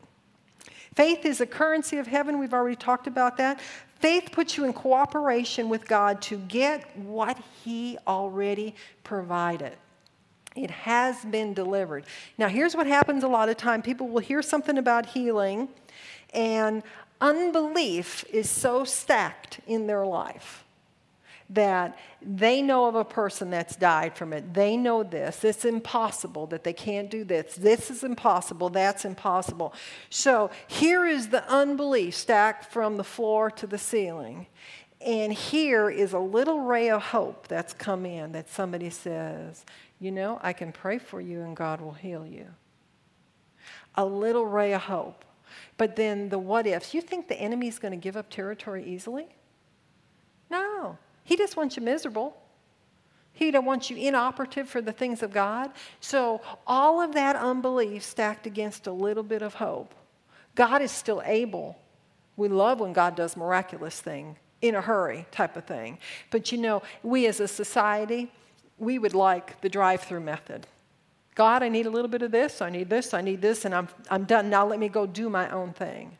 Faith is a currency of heaven. We've already talked about that. Faith puts you in cooperation with God to get what He already provided. It has been delivered. Now, here's what happens a lot of time people will hear something about healing, and unbelief is so stacked in their life that they know of a person that's died from it. They know this. It's impossible that they can't do this. This is impossible. That's impossible. So here is the unbelief stacked from the floor to the ceiling. And here is a little ray of hope that's come in that somebody says, You know, I can pray for you and God will heal you. A little ray of hope. But then the what ifs. You think the enemy's going to give up territory easily? No. He just wants you miserable. He don't want you inoperative for the things of God. So all of that unbelief stacked against a little bit of hope. God is still able. We love when God does miraculous thing in a hurry type of thing. But you know, we as a society, we would like the drive-through method. God, I need a little bit of this, I need this, I need this, and I'm, I'm done. Now let me go do my own thing.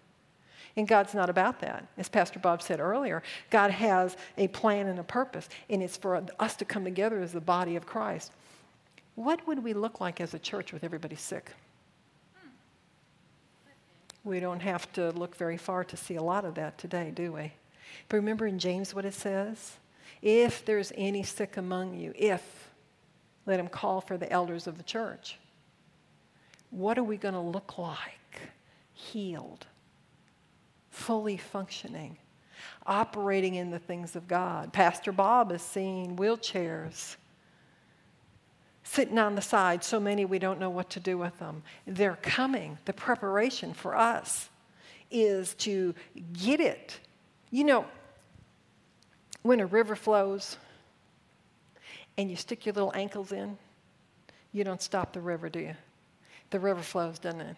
And God's not about that. As Pastor Bob said earlier, God has a plan and a purpose, and it's for us to come together as the body of Christ. What would we look like as a church with everybody sick? We don't have to look very far to see a lot of that today, do we? But remember in James what it says? If there's any sick among you, if, let him call for the elders of the church. What are we going to look like? Healed fully functioning, operating in the things of God. Pastor Bob is seeing wheelchairs sitting on the side, so many we don't know what to do with them. They're coming. The preparation for us is to get it. You know, when a river flows and you stick your little ankles in, you don't stop the river, do you? The river flows, doesn't it?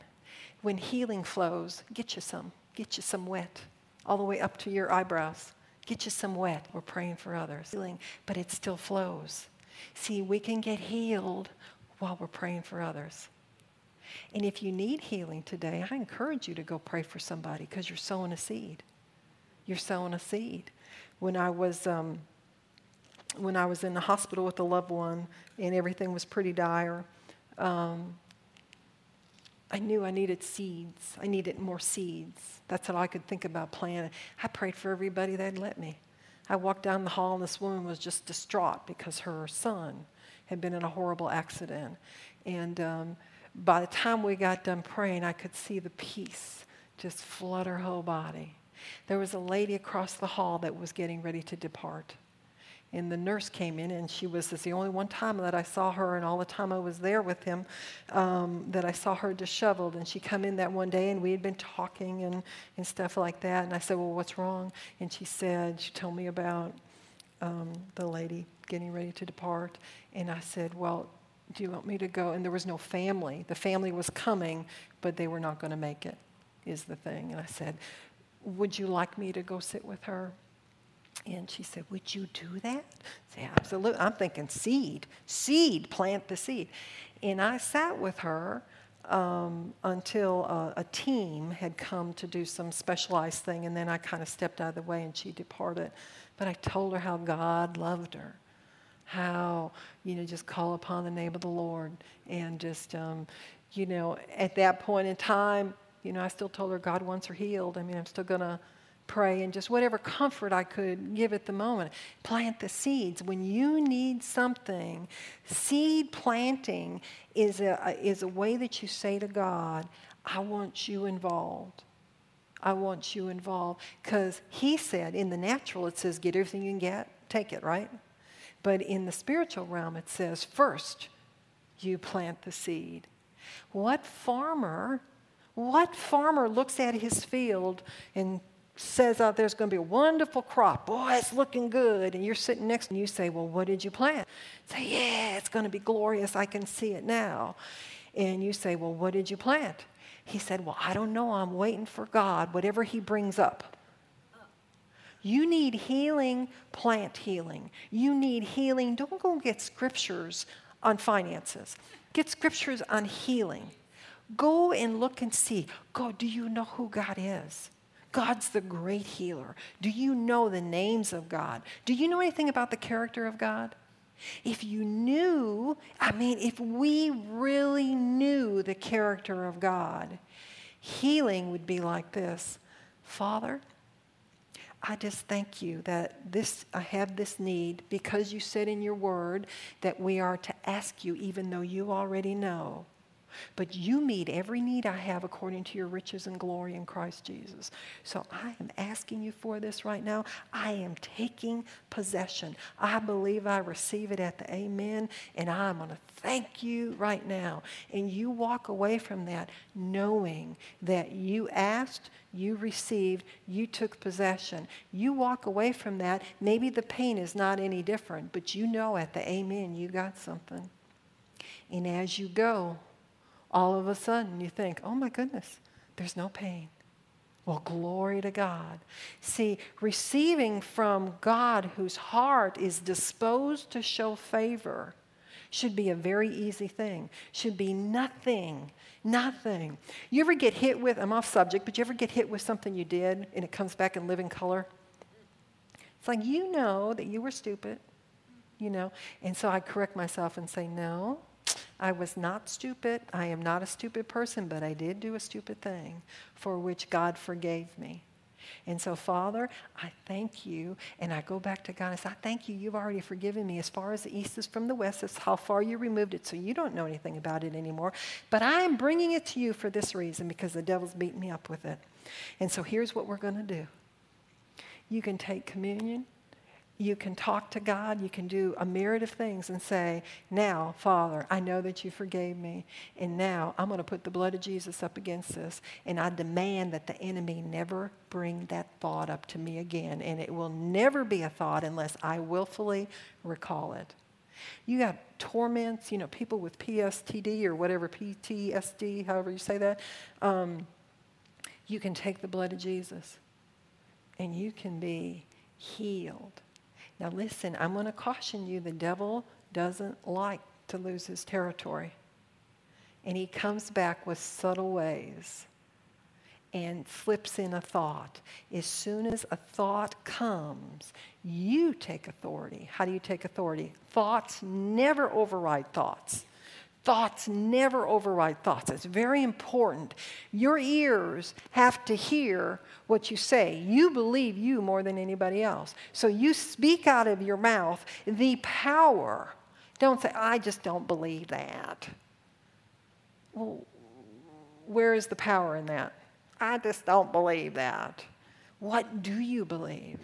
When healing flows, get you some. Get you some wet, all the way up to your eyebrows. Get you some wet. We're praying for others. But it still flows. See, we can get healed while we're praying for others. And if you need healing today, I encourage you to go pray for somebody because you're sowing a seed. You're sowing a seed. When I was um, when I was in the hospital with a loved one and everything was pretty dire, um, I knew I needed seeds. I needed more seeds. That's all I could think about planting. I prayed for everybody that'd let me. I walked down the hall and this woman was just distraught because her son had been in a horrible accident. And um, by the time we got done praying, I could see the peace just flood her whole body. There was a lady across the hall that was getting ready to depart and the nurse came in and she was this the only one time that i saw her and all the time i was there with him um, that i saw her disheveled. And she come in that one day and we had been talking and, and stuff like that. And i said well what's wrong? And she said she told me about um, the lady getting ready to depart. And i said well do you want me to go? And there was no family. The family was coming but they were not going to make it is the thing. And i said would you like me to go sit with her and she said, Would you do that? I said, Absolutely. I'm thinking seed, seed, plant the seed. And I sat with her um, until a, a, team had come to do some specialized thing, and then I kind of stepped out of the way and she departed. But I told her how God loved her, how, you know, just call upon the name of the Lord. And just, um, you know, at that point in time, you know, I still told her God wants her healed. I mean, I'm still going to pray and just whatever comfort I could give at the moment. Plant the seeds. When you need something, seed planting is a, is a way that you say to God, I want you involved. I want you involved. Because He said in the natural, it says, get everything you can get, take it, right? But in the spiritual realm, it says, first, you plant the seed. What farmer, what farmer looks at his field and says out there's going to be a wonderful crop. Boy, it's looking good. And you're sitting next and you say, Well, what did you plant? Say, Yeah, it's going to be glorious. I can see it now. And you say, Well, what did you plant? He said, Well, I don't know. I'm waiting for God, whatever He brings up. You need healing, plant healing. You need healing. Don't go get scriptures on finances, get scriptures on healing. Go and look and see. God, do you know who God is? God's the great healer. Do you know the names of God? Do you know anything about the character of God? If you knew, I mean, if we really knew the character of God, healing would be like this Father, I just thank you that this I have this need because you said in your word that we are to ask you even though you already know. But you meet every need I have according to your riches and glory in Christ Jesus. So I am asking you for this right now. I am taking possession. I believe I receive it at the amen, and I'm going to thank you right now. And you walk away from that knowing that you asked, you received, you took possession. You walk away from that. Maybe the pain is not any different, but you know at the amen you got something. And as you go, all of a sudden you think, oh my goodness, there's no pain. Well, glory to God. See, receiving from God whose heart is disposed to show favor should be a very easy thing. Should be nothing, nothing. You ever get hit with, I'm off subject, but you ever get hit with something you did and it comes back in living color? It's like, you know that you were stupid, you know? And so I correct myself and say, no, I was not stupid. I am not a stupid person, but I did do a stupid thing for which God forgave me. And so, Father, I thank you. And I go back to God and say, I thank you. You've already forgiven me. As far as the east is from the west, that's how far you removed it. So you don't know anything about it anymore. But I am bringing it to you for this reason because the devil's beating me up with it. And so here's what we're going to do you can take communion you can talk to God, you can do a myriad of things and say, Now, Father, I know that you forgave me, and now I'm going to put the blood of Jesus up against this, and I demand that the enemy never bring that thought up to me again, and it will never be a thought unless I willfully recall it. You got torments, you know, people with PSTD or whatever, PTSD, however you say that. Um, you can take the blood of Jesus and you can be healed. Now, listen, I'm going to caution you the devil doesn't like to lose his territory. And he comes back with subtle ways and slips in a thought. As soon as a thought comes, you take authority. How do you take authority? Thoughts never override thoughts. Thoughts never override thoughts. It's very important. Your ears have to hear what you say. You believe you more than anybody else. So you speak out of your mouth the power. Don't say, I just don't believe that. Well, where is the power in that? I just don't believe that. What do you believe?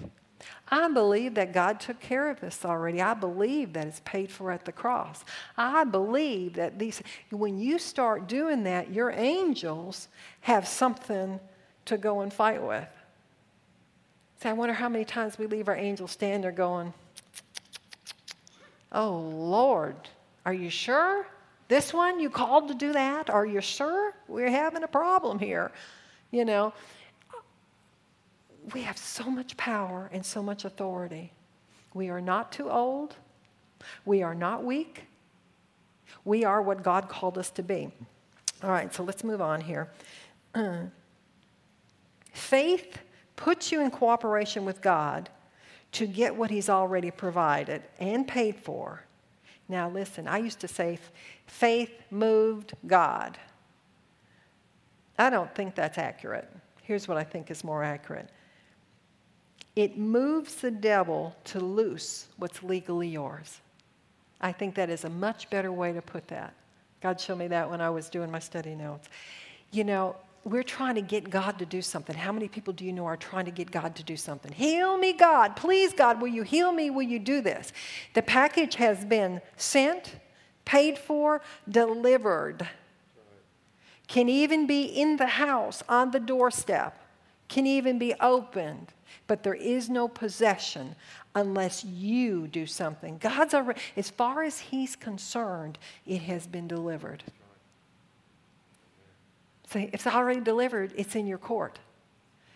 I believe that God took care of this already. I believe that it's paid for at the cross. I believe that these, when you start doing that, your angels have something to go and fight with. See, I wonder how many times we leave our angels stand there going, Oh, Lord, are you sure? This one, you called to do that? Are you sure? We're having a problem here. You know, we have so much power and so much authority. We are not too old. We are not weak. We are what God called us to be. All right, so let's move on here. Faith puts you in cooperation with God to get what He's already provided and paid for. Now, listen, I used to say faith moved God. I don't think that's accurate. Here's what I think is more accurate it moves the devil to loose what's legally yours. I think that is a much better way to put that. God showed me that when I was doing my study notes. You know, we're trying to get God to do something. How many people do you know are trying to get God to do something? Heal me, God. Please, God, will you heal me? Will you do this? The package has been sent, paid for, delivered. Can even be in the house, on the doorstep, can even be opened but there is no possession unless you do something. God's already, as far as He's concerned, it has been delivered. So it's already delivered, it's in your court.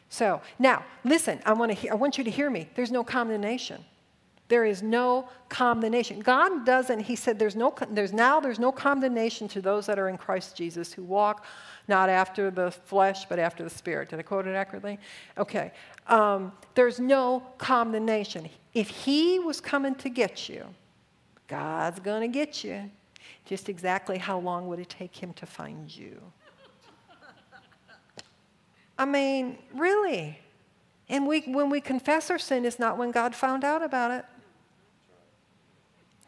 So now, listen, I want, to I want you to hear me. There's no condemnation. There is no condemnation. God doesn't, He said, there's, no, there's now there's no condemnation to those that are in Christ Jesus who walk not after the flesh, but after the spirit. Did I quote it accurately? Okay. Um, there's no condemnation. If He was coming to get you, God's going to get you. Just exactly how long would it take Him to find you? I mean, really. And we, when we confess our sin, it's not when God found out about it.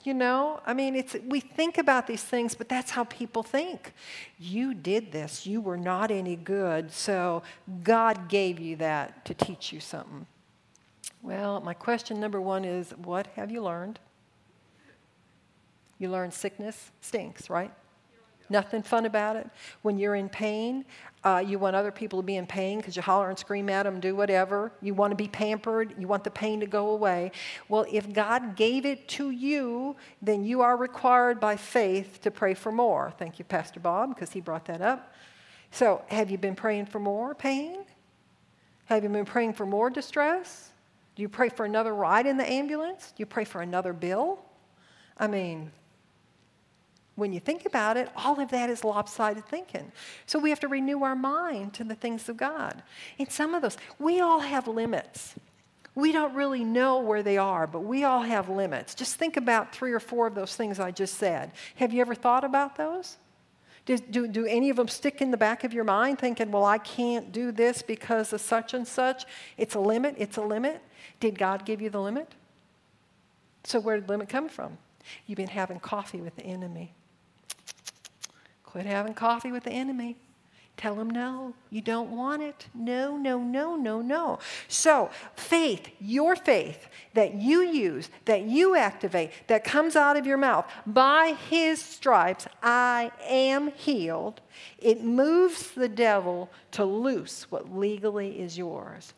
You know, I mean, it's, we think about these things, but that's how people think. You did this, you were not any good, so God gave you that to teach you something. Well, my question number one is what have you learned? You learn sickness stinks, right? Nothing fun about it. When you're in pain, uh, you want other people to be in pain because you holler and scream at them, do whatever. You want to be pampered. You want the pain to go away. Well, if God gave it to you, then you are required by faith to pray for more. Thank you, Pastor Bob, because he brought that up. So, have you been praying for more pain? Have you been praying for more distress? Do you pray for another ride in the ambulance? Do you pray for another bill? I mean, when you think about it, all of that is lopsided thinking. So we have to renew our mind to the things of God. And some of those, we all have limits. We don't really know where they are, but we all have limits. Just think about three or four of those things I just said. Have you ever thought about those? Do, do, do, any of them stick in the back of your mind thinking, well, I can't do this because of such and such? It's a limit, it's a limit. Did God give you the limit? So, where did the limit come from? You've been having coffee with the enemy. Quit having coffee with the enemy. Tell him no, you don't want it. No, no, no, no, no. So, faith, your faith that you use, that you activate, that comes out of your mouth, by his stripes I am healed, it moves the devil to loose what legally is yours.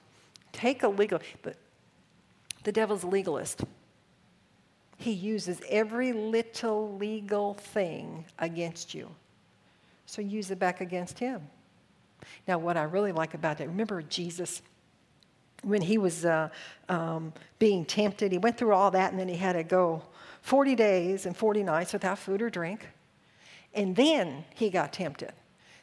Take a legal, but the devil's a legalist. He uses every little legal thing against you. So use it back against him. Now, what I really like about that, remember Jesus when he was uh, um, being tempted. He went through all that and then he had to go 40 days and 40 nights without food or drink. And then he got tempted.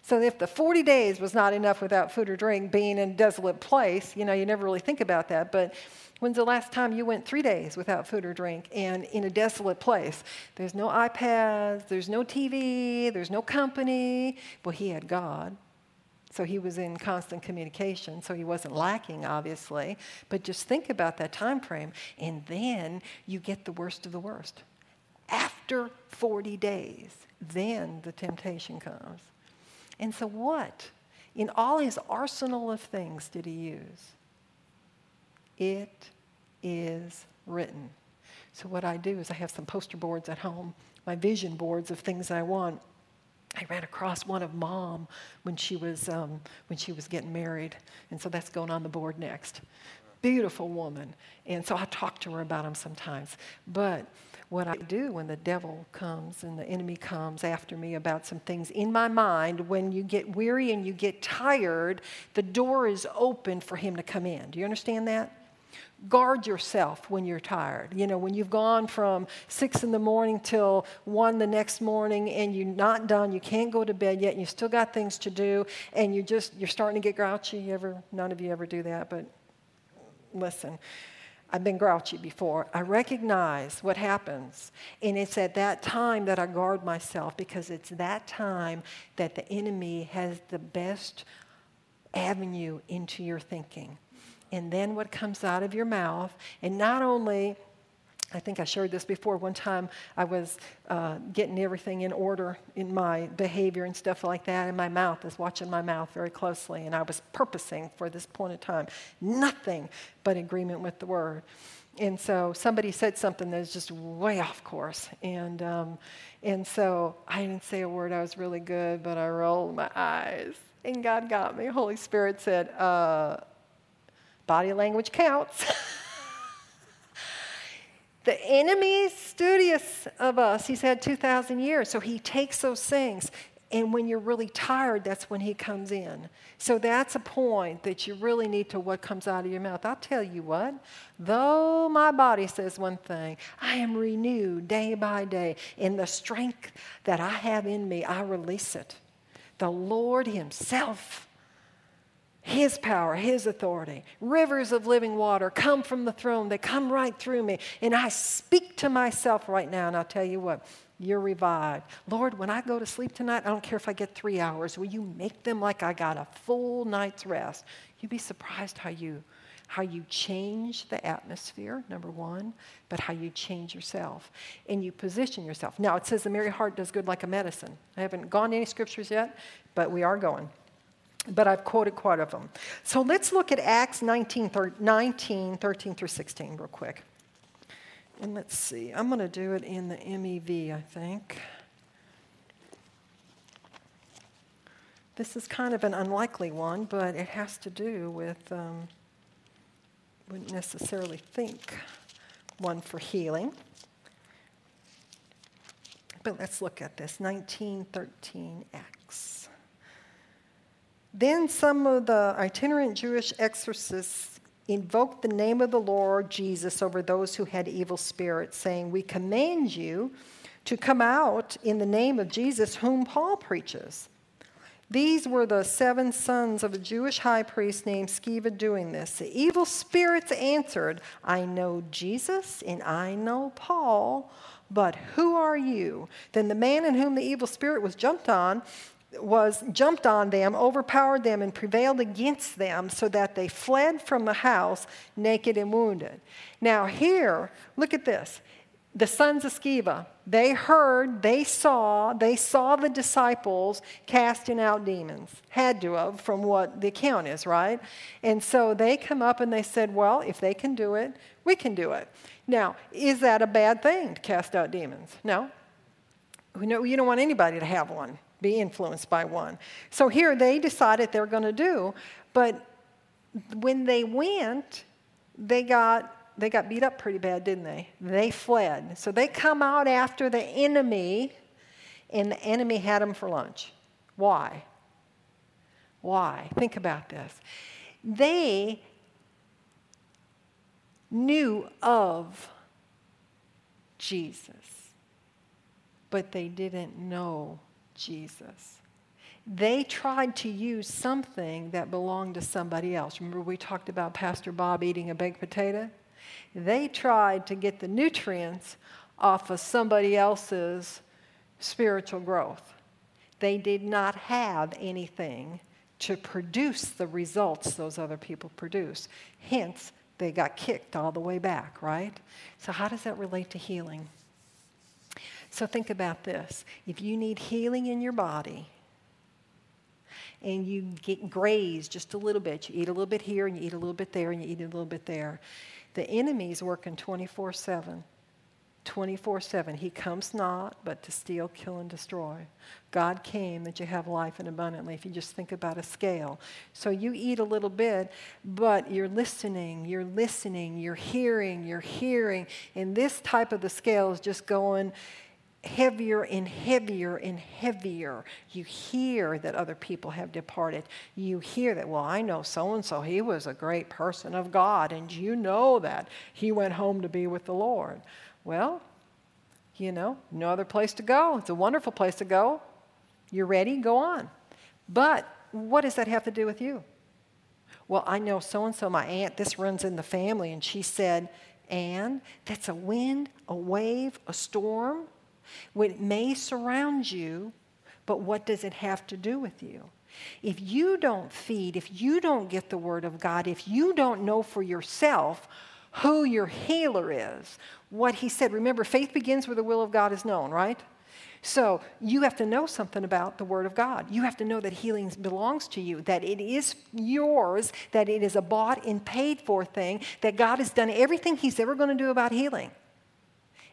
So if the 40 days was not enough without food or drink, being in a desolate place, you know, you never really think about that. But when's the last time you went three days without food or drink and in a desolate place? There's no iPads, there's no TV, there's no company. Well, he had God. So he was in constant communication, so he wasn't lacking, obviously. But just think about that time frame, and then you get the worst of the worst. After 40 days, then the temptation comes. And so, what in all his arsenal of things did he use? It is written. So, what I do is I have some poster boards at home, my vision boards of things I want. I ran across one of mom when she was um, when she was getting married, and so that's going on the board next. Beautiful woman, and so I talk to her about them sometimes. But what I do when the devil comes and the enemy comes after me about some things in my mind, when you get weary and you get tired, the door is open for him to come in. Do you understand that? Guard yourself when you're tired. You know, when you've gone from six in the morning till one the next morning and you're not done, you can't go to bed yet, and you still got things to do, and you're just you're starting to get grouchy. You ever none of you ever do that, but listen. I've been grouchy before. I recognize what happens. And it's at that time that I guard myself because it's that time that the enemy has the best avenue into your thinking. And then what comes out of your mouth, and not only I think I shared this before. One time I was uh, getting everything in order in my behavior and stuff like that, and my mouth is watching my mouth very closely, and I was purposing for this point in time nothing but agreement with the word. And so somebody said something that was just way off course, and um, and so I didn't say a word. I was really good, but I rolled my eyes, and God got me. Holy Spirit said, uh, "Body language counts." The enemy's studious of us. He's had 2,000 years. So he takes those things. And when you're really tired, that's when he comes in. So that's a point that you really need to what comes out of your mouth. I'll tell you what, though my body says one thing, I am renewed day by day. In the strength that I have in me, I release it. The Lord Himself his power, His authority. Rivers of living water come from the throne. They come right through me. And I speak to myself right now, and I'll tell you what, you're revived. Lord, when I go to sleep tonight, I don't care if I get three hours. Will you make them like I got a full night's rest? You'd be surprised how you how you change the atmosphere, number one, but how you change yourself and you position yourself. Now, it says the merry heart does good like a medicine. I haven't gone to any scriptures yet, but we are going but I've quoted quite of them. So let's look at Acts 19, 19 13 through 16, real quick. And let's see, I'm going to do it in the MEV, I think. This is kind of an unlikely one, but it has to do with, um, wouldn't necessarily think one for healing. But let's look at this 1913 Acts. Then some of the itinerant Jewish exorcists invoked the name of the Lord Jesus over those who had evil spirits, saying, We command you to come out in the name of Jesus, whom Paul preaches. These were the seven sons of a Jewish high priest named Sceva doing this. The evil spirits answered, I know Jesus and I know Paul, but who are you? Then the man in whom the evil spirit was jumped on was jumped on them, overpowered them, and prevailed against them so that they fled from the house naked and wounded. Now, here, look at this. The sons of Sceva, they heard, they saw, they saw the disciples casting out demons. Had to have, from what the account is, right? And so they come up and they said, Well, if they can do it, we can do it. Now, is that a bad thing to cast out demons? No. You don't want anybody to have one be influenced by one. So here they decided they're going to do, but when they went, they got they got beat up pretty bad, didn't they? They fled. So they come out after the enemy, and the enemy had them for lunch. Why? Why? Think about this. They knew of Jesus, but they didn't know Jesus. They tried to use something that belonged to somebody else. Remember, we talked about Pastor Bob eating a baked potato? They tried to get the nutrients off of somebody else's spiritual growth. They did not have anything to produce the results those other people produce. Hence, they got kicked all the way back, right? So, how does that relate to healing? So, think about this. If you need healing in your body, and you get grazed just a little bit, you eat a little bit here, and you eat a little bit there, and you eat a little bit there, the enemy's working 24 7. 24 7. He comes not, but to steal, kill, and destroy. God came that you have life and abundantly, if you just think about a scale. So you eat a little bit, but you're listening, you're listening, you're hearing, you're hearing. And this type of the scale is just going heavier and heavier and heavier. You hear that other people have departed. You hear that, well, I know so and so, he was a great person of God, and you know that he went home to be with the Lord. Well, you know, no other place to go. It's a wonderful place to go. You're ready, go on. But what does that have to do with you? Well, I know so and so, my aunt, this runs in the family, and she said, and that's a wind, a wave, a storm. It may surround you, but what does it have to do with you? If you don't feed, if you don't get the Word of God, if you don't know for yourself who your healer is, what he said. Remember, faith begins where the will of God is known, right? So you have to know something about the Word of God. You have to know that healing belongs to you, that it is yours, that it is a bought and paid for thing, that God has done everything He's ever going to do about healing.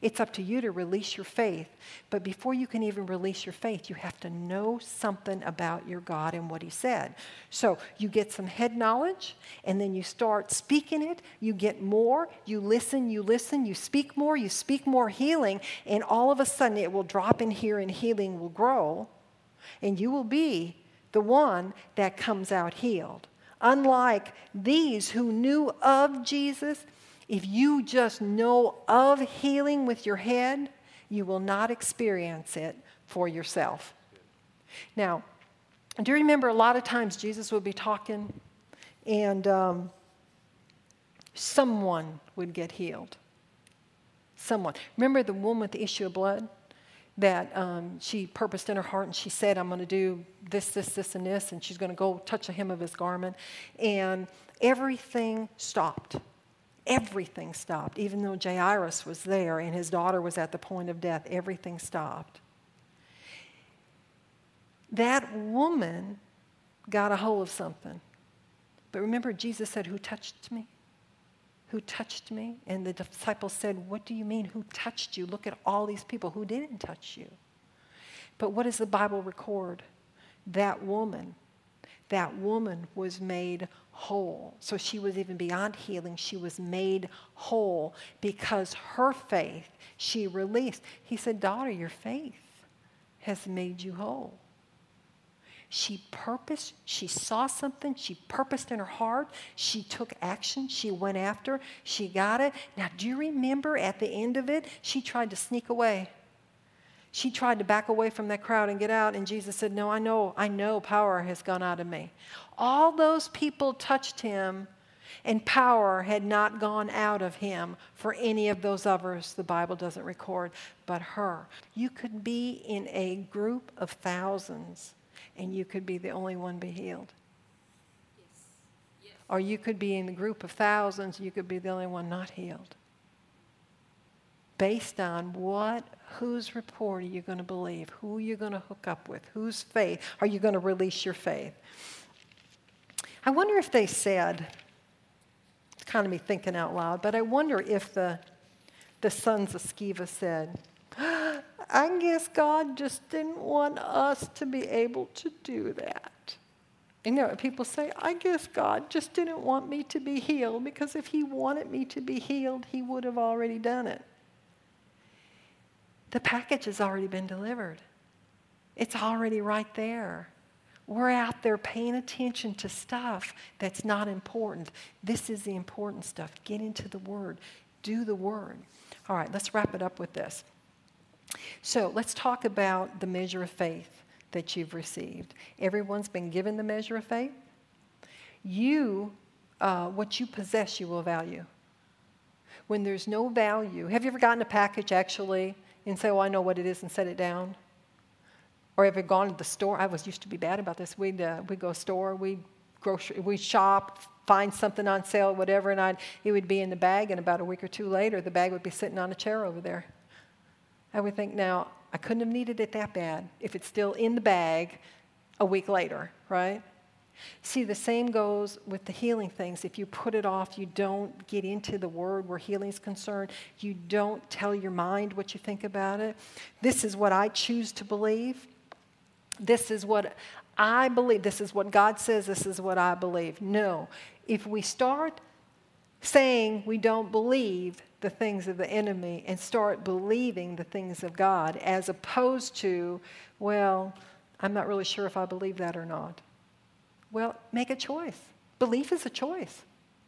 It's up to you to release your faith. But before you can even release your faith, you have to know something about your God and what He said. So you get some head knowledge, and then you start speaking it. You get more. You listen, you listen, you speak more, you speak more healing, and all of a sudden it will drop in here and healing will grow, and you will be the one that comes out healed. Unlike these who knew of Jesus, if you just know of healing with your head, you will not experience it for yourself. Now, do you remember a lot of times Jesus would be talking and um, someone would get healed? Someone. Remember the woman with the issue of blood? That um, she purposed in her heart and she said, I'm going to do this, this, this, and this, and she's going to go touch the hem of his garment. And everything stopped Everything stopped. Even though Jairus was there and his daughter was at the point of death, everything stopped. That woman got a hold of something. But remember, Jesus said, Who touched me? Who touched me? And the disciples said, What do you mean? Who touched you? Look at all these people who didn't touch you. But what does the Bible record? That woman, that woman was made whole. So she was even beyond healing. She was made whole because her faith, she released. He said, Daughter, your faith has made you whole. She purposed, she saw something, she purposed in her heart, she took action, she went after, she got it. Now, do you remember at the end of it, she tried to sneak away? She tried to back away from that crowd and get out, and Jesus said, No, I know, I know power has gone out of me. All those people touched him, and power had not gone out of him for any of those others the Bible doesn't record, but her. You could be in a group of thousands, and you could be the only one be healed. Yes. Yes. Or you could be in the group of thousands, you could be the only one not healed based on what, whose report are you going to believe? Who are you going to hook up with? Whose faith are you going to release your faith? I wonder if they said, it's kind of me thinking out loud, but I wonder if the, the sons of Sceva said, I guess God just didn't want us to be able to do that. You know, people say, I guess God just didn't want me to be healed because if He wanted me to be healed, He would have already done it. The package has already been delivered, it's already right there. We're out there paying attention to stuff that's not important. This is the important stuff. Get into the Word, do the Word. All right, let's wrap it up with this. So let's talk about the measure of faith that you've received. Everyone's been given the measure of faith. You, uh, what you possess, you will value. When there's no value, have you ever gotten a package actually and say, "Oh, I know what it is," and set it down? Or have you gone to the store? I was used to be bad about this. We'd uh, we'd go store, we'd grocery, we shop, find something on sale, whatever, and I'd, it would be in the bag, and about a week or two later, the bag would be sitting on a chair over there. I would think, now, I couldn't have needed it that bad if it's still in the bag a week later, right? See, the same goes with the healing things. If you put it off, you don't get into the word where healing is concerned, you don't tell your mind what you think about it. This is what I choose to believe. This is what I believe. This is what God says. This is what I believe. No. If we start saying we don't believe the things of the enemy and start believing the things of God, as opposed to, well, I'm not really sure if I believe that or not. Well, make a choice. Belief is a choice.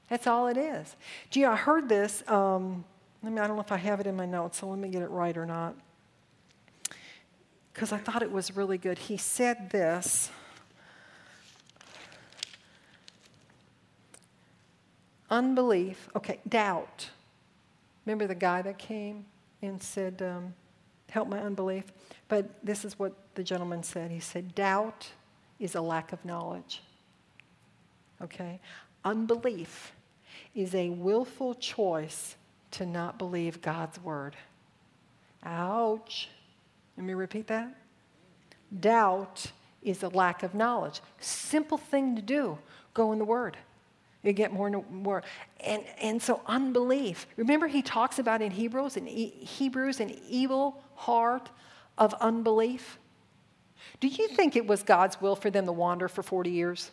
That's all it is. Gee, I heard this. Um, I, don't know if I have it in my notes, so let me get it right or not. Because I thought it was really good. He said this. Unbelief, okay, doubt. Remember the guy that came and said, um, Help my unbelief? But this is what the gentleman said. He said, Doubt is a lack of knowledge. Okay? Unbelief is a willful choice to not believe God's word. Ouch. Let me repeat that. Doubt is a lack of knowledge. Simple thing to do go in the word. You get more and more. And, and so unbelief. Remember, he talks about in Hebrews, in e- Hebrews, an evil heart of unbelief. Do you think it was God's will for them to wander for 40 years?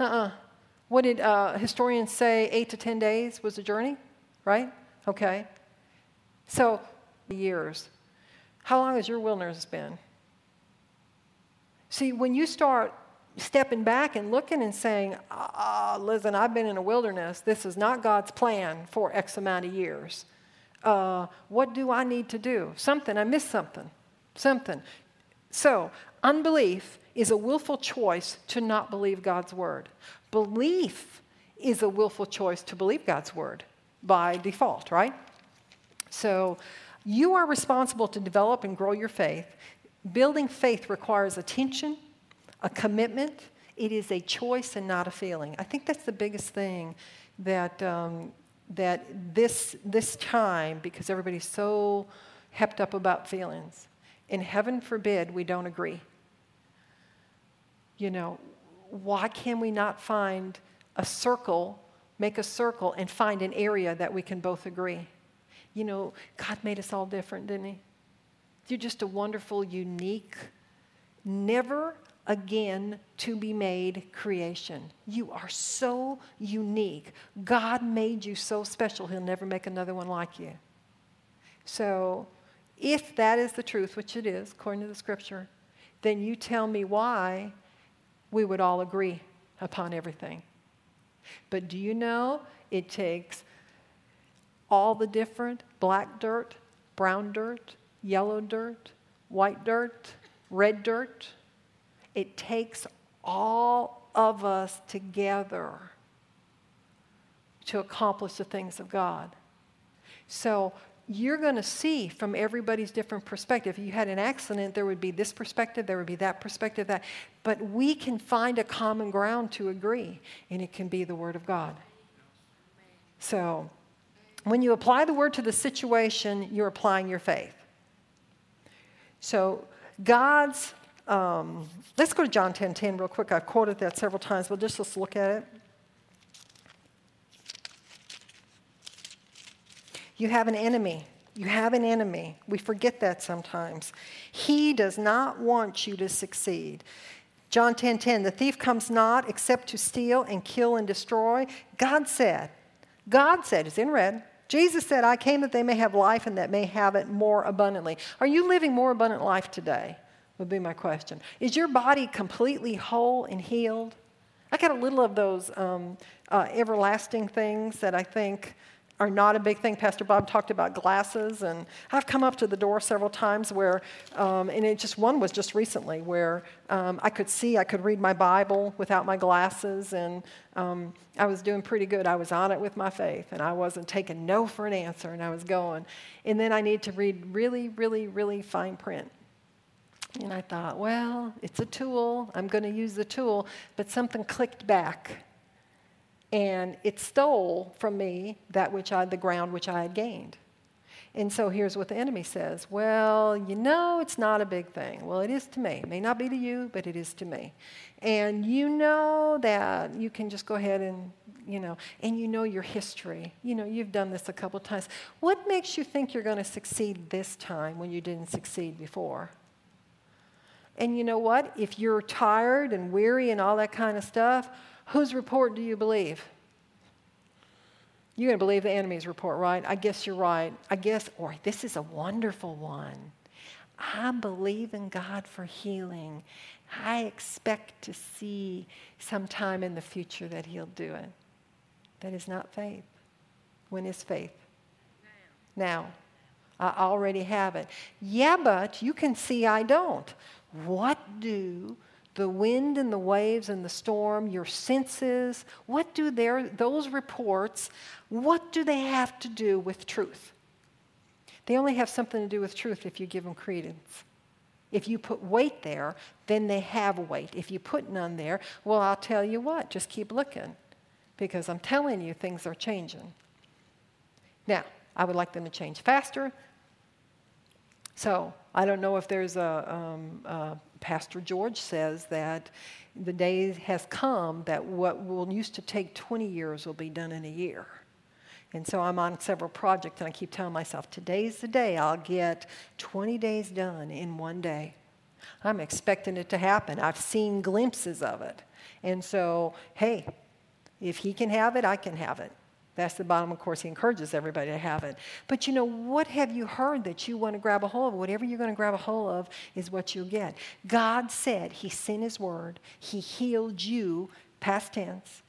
Uh uh-uh. uh What did uh, historians say? Eight to 10 days was the journey, right? Okay. So, years. How long has your wilderness been? See, when you start stepping back and looking and saying, ah, listen, I've been in a wilderness. This is not God's plan for X amount of years. Uh, what do I need to do? Something, I missed something. Something. So, unbelief is a willful choice to not believe God's word. Belief is a willful choice to believe God's word by default, right? So, you are responsible to develop and grow your faith. Building faith requires attention, a commitment. It is a choice and not a feeling. I think that's the biggest thing that, um, that this, this time, because everybody's so hepped up about feelings, and heaven forbid we don't agree. You know, why can we not find a circle, make a circle, and find an area that we can both agree? You know, God made us all different, didn't He? You're just a wonderful, unique, never again to be made creation. You are so unique. God made you so special, He'll never make another one like you. So, if that is the truth, which it is, according to the scripture, then you tell me why we would all agree upon everything. But do you know it takes all the different black dirt, brown dirt, yellow dirt, white dirt, red dirt, it takes all of us together to accomplish the things of God. So you're going to see from everybody's different perspective. If you had an accident, there would be this perspective, there would be that perspective, that. But we can find a common ground to agree, and it can be the Word of God. So when you apply the Word to the situation, you're applying your faith. So God's um, let's go to John 10 10 real quick. I've quoted that several times, but just let's look at it. You have an enemy. You have an enemy. We forget that sometimes. He does not want you to succeed. John 10 10, the thief comes not except to steal and kill and destroy. God said, God said, it's in red. Jesus said, I came that they may have life and that may have it more abundantly. Are you living more abundant life today? would be my question. Is your body completely whole and healed? I got a little of those um, uh, everlasting things that I think are not a big thing. Pastor Bob talked about glasses, and I've come up to the door several times where, um, and it just one was just recently where um, I could see, I could read my Bible without my glasses, and um, I was doing pretty good. I was on it with my faith, and I wasn't taking no for an answer, and I was going. And then I need to read really, really, really fine print. And I thought, well, it's a tool. I'm going to use the tool, but something clicked back and it stole from me that which I, the ground which I had gained. And so here's what the enemy says Well, you know, it's not a big thing. Well, it is to me. It may not be to you, but it is to me. And you know that you can just go ahead and, you know, and you know your history. You know, you've done this a couple times. What makes you think you're going to succeed this time when you didn't succeed before? And you know what? If you're tired and weary and all that kind of stuff, Whose report do you believe? You're going to believe the enemy's report, right? I guess you're right. I guess, or this is a wonderful one. I believe in God for healing. I expect to see sometime in the future that He'll do it. That is not faith. When is faith? Now. now. I already have it. Yeah, but you can see I don't. What do the wind and the waves and the storm, your senses, what do their, those reports, what do they have to do with truth? They only have something to do with truth if you give them credence. If you put weight there, then they have weight. If you put none there, well, I'll tell you what, just keep looking because I'm telling you things are changing. Now, I would like them to change faster. So I don't know if there's a, um, a Pastor George says that the day has come that what will used to take 20 years will be done in a year. And so I'm on several projects, and I keep telling myself, today's the day I'll get 20 days done in one day. I'm expecting it to happen. I've seen glimpses of it. And so, hey, if he can have it, I can have it. That's the bottom. Of course, he encourages everybody to have it. But you know, what have you heard that you want to grab a hold of? Whatever you're going to grab a hold of is what you'll get. God said He sent His word, He healed you, past tense,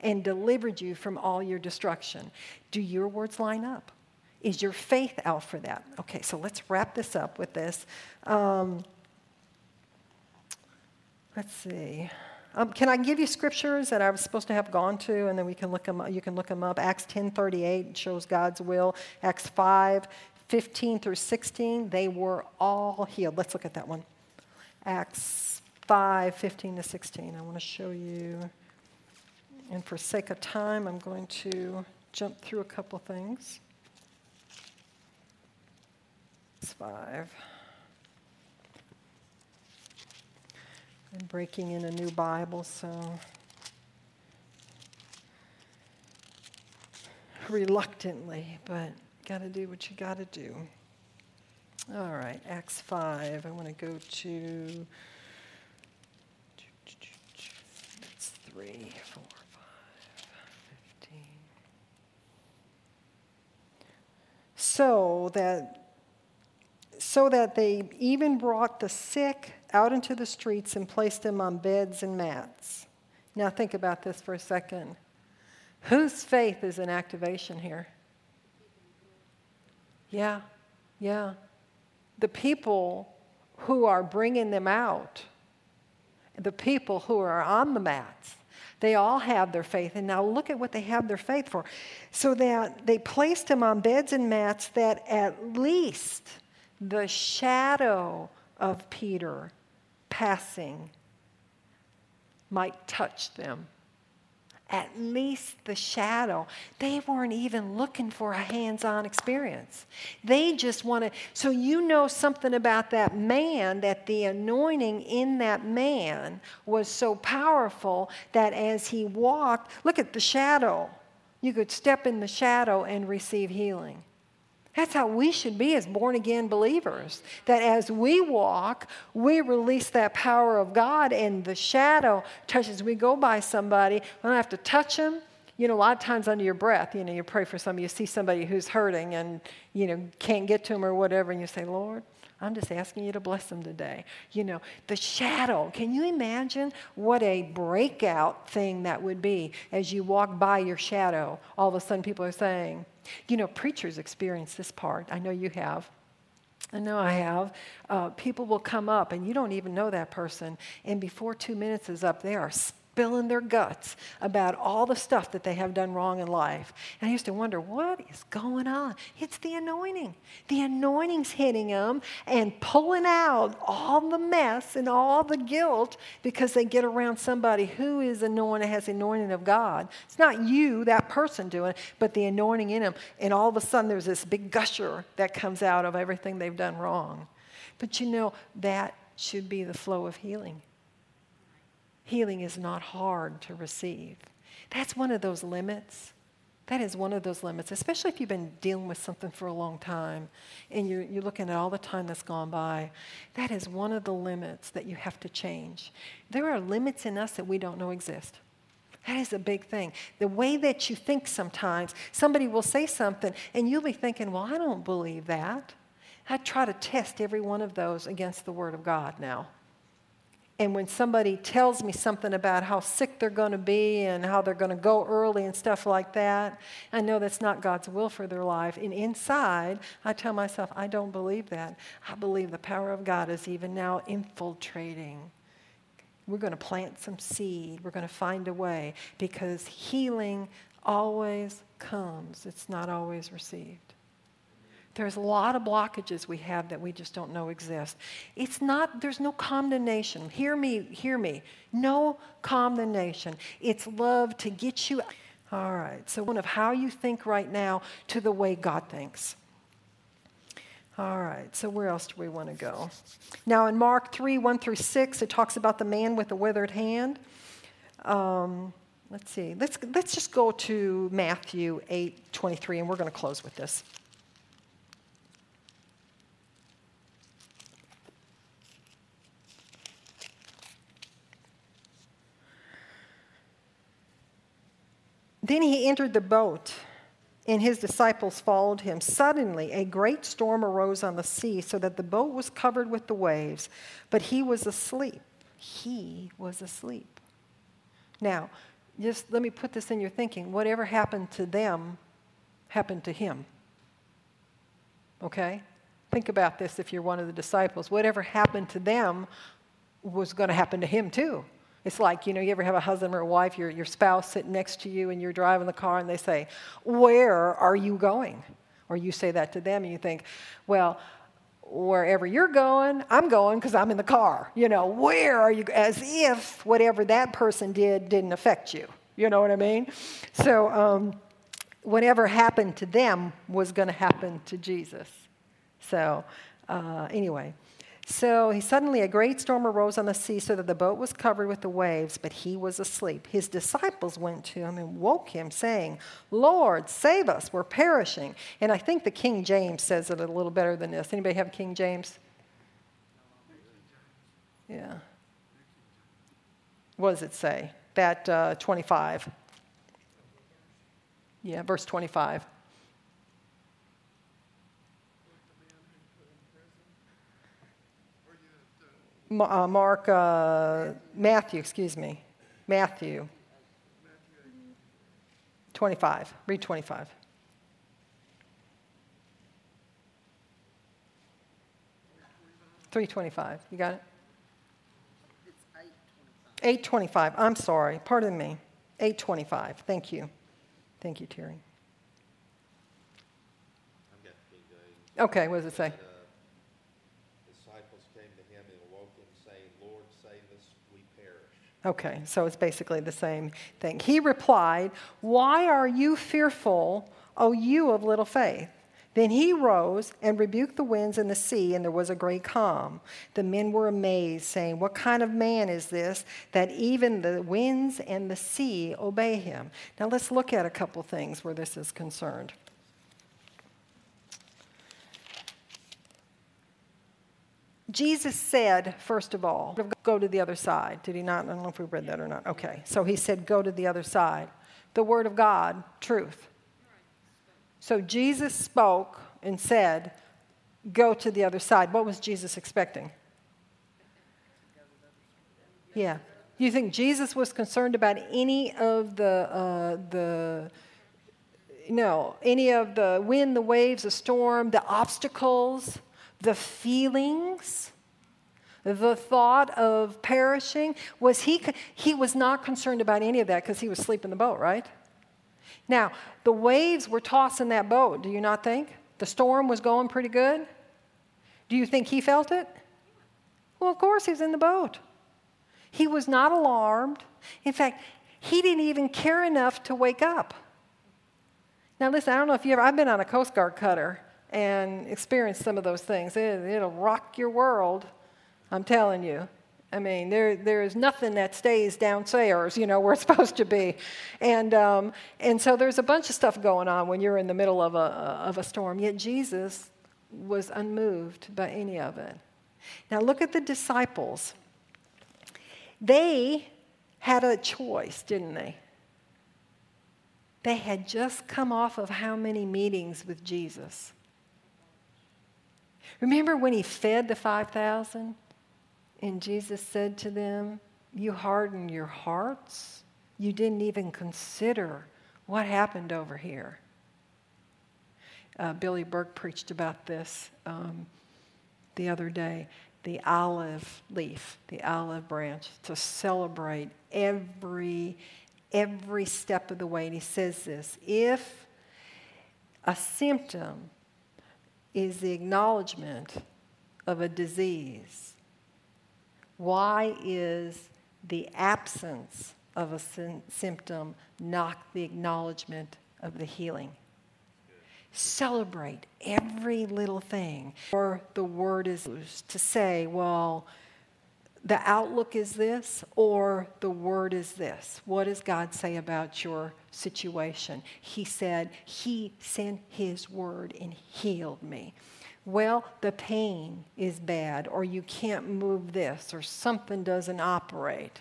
and delivered you from all your destruction. Do your words line up? Is your faith out for that? Okay, so let's wrap this up with this. Um, let's see. Um, can I give you scriptures that I was supposed to have gone to, and then we can look them. You can look them up. Acts 10:38 shows God's will. Acts 5, 15 through 16, they were all healed. Let's look at that one. Acts 5, 15 to 16. I want to show you. And for sake of time, I'm going to jump through a couple things. Acts 5. I'm breaking in a new Bible, so reluctantly, but got to do what you got to do. All right, Acts 5. I want to go to. That's 3, 4, 5, 15. So that so that they even brought the sick out into the streets and placed them on beds and mats. Now, think about this for a second. Whose faith is in activation here? Yeah, yeah. The people who are bringing them out, the people who are on the mats, they all have their faith. And now look at what they have their faith for. So that they placed them on beds and mats that at least the shadow of Peter passing might touch them. At least the shadow. They weren't even looking for a hands on experience. They just wanted, so you know something about that man, that the anointing in that man was so powerful that as he walked, look at the shadow. You could step in the shadow and receive healing. That's how we should be as born again believers. That as we walk, we release that power of God, and the shadow touches. We go by somebody, we don't have to touch them. you know, a lot of times under your breath, you know, you pray for somebody, you see somebody who's hurting and, you know, can't get to them or whatever, and you say, Lord, I'm just asking you to bless them today. You know, the shadow. Can you imagine what a breakout thing that would be as you walk by your shadow? All of a sudden, people are saying, you know, preachers experience this part. I know you have. I know I have. Uh, people will come up and you don't even know that person, and before two minutes is up, they are spilling their guts about all the stuff that they have done wrong in life. And I used to wonder, what is going on? It's the anointing. The anointing's hitting them and pulling out all the mess and all the guilt because they get around somebody who is anointed, has the anointing of God. It's not you, that person doing it, but the anointing in them. And all of a sudden, there's this big gusher that comes out of everything they've done wrong. But you know, that should be the flow of healing healing is not hard to receive. That's one of those limits. That is one of those limits, especially if you've been dealing with something for a long time and you're, you're looking at all the time that's gone by. That is one of the limits that you have to change. There are limits in us that we don't know exist. That is a big thing. The way that you think sometimes, somebody will say something and you'll be thinking, well, I don't believe that. I try to test every one of those against the Word of God now. And when somebody tells me something about how sick they're going to be and how they're going to go early and stuff like that, I know that's not God's will for their life. And inside, I tell myself, I don't believe that. I believe the power of God is even now infiltrating. We're going to plant some seed. We're going to find a way because healing always comes, it's not always received. There's a lot of blockages we have that we just don't know exist. It's not, there's no condemnation. Hear me, hear me. No condemnation. It's love to get you. All right, so one of how you think right now to the way God thinks. All right, so where else do we want to go? Now, in Mark 3 1 through 6, it talks about the man with the withered hand. Um, let's see, let's, let's just go to Matthew 8 23, and we're going to close with this. Then he entered the boat, and his disciples followed him. Suddenly, a great storm arose on the sea, so that the boat was covered with the waves, but he was asleep. He was asleep. Now, just let me put this in your thinking. Whatever happened to them happened to him. Okay? Think about this if you're one of the disciples. Whatever happened to them was going to happen to him too. It's like, you know, you ever have a husband or a wife, your, your spouse sitting next to you and you're driving the car and they say, Where are you going? Or you say that to them and you think, Well, wherever you're going, I'm going because I'm in the car. You know, where are you? As if whatever that person did didn't affect you. You know what I mean? So, um, whatever happened to them was going to happen to Jesus. So, uh, anyway. So he suddenly a great storm arose on the sea so that the boat was covered with the waves, but he was asleep. His disciples went to him and woke him, saying, Lord, save us, we're perishing. And I think the King James says it a little better than this. Anybody have King James? Yeah. What does it say? That uh, 25. Yeah, verse 25. Uh, Mark, uh, Matthew, excuse me. Matthew 25. Read 25. Three twenty-five. You got it. Eight twenty-five. I'm sorry. Pardon me. Eight twenty-five. Thank you. Thank you, Terry. Okay. What does it say? Okay, so it's basically the same thing. He replied, Why are you fearful, O you of little faith? Then he rose and rebuked the winds and the sea, and there was a great calm. The men were amazed, saying, What kind of man is this that even the winds and the sea obey him? Now let's look at a couple things where this is concerned. Jesus said, first of all, go to the other side. Did he not? I don't know if we read that or not. Okay. So he said, go to the other side. the Word of God truth. So Jesus spoke and said, Go to the other side. What was Jesus expecting? Yeah. You think Jesus was concerned about any of the, uh, the, no, any of the wind, the waves, the storm, the obstacles, the feelings, the thought of perishing? Was he, he was not concerned about any of that because he was sleeping in the boat, right? Now, the waves were tossing that boat, do you not think? The storm was going pretty good. Do you think he felt it? Well, of course, he's in the boat. He was not alarmed. In fact, he didn't even care enough to wake up. Now, listen, I don't know if you ever, I've been on a Coast Guard cutter and experience some of those things. It, it'll rock your world, I'm telling you. I mean, there, there is nothing that stays downstairs, you know, where it's supposed to be. And, um, and so there's a bunch of stuff going on when you're in the middle of a, of a storm. Yet Jesus was unmoved by any of it. Now, look at the disciples. They had a choice, didn't they? They had just come off of how many meetings with Jesus? Remember when he fed the 5,000? And Jesus said to them, You hardened your hearts. You didn't even consider what happened over here. Uh, Billy Burke preached about this um, the other day the olive leaf, the olive branch, to celebrate every every step of the way. And he says this: if a symptom is the acknowledgement of a disease, why is the absence of a symptom not the acknowledgement of the healing? Celebrate every little thing. Or the word is to say, well, the outlook is this, or the word is this. What does God say about your situation? He said, He sent His word and healed me. Well, the pain is bad, or you can't move this, or something doesn't operate.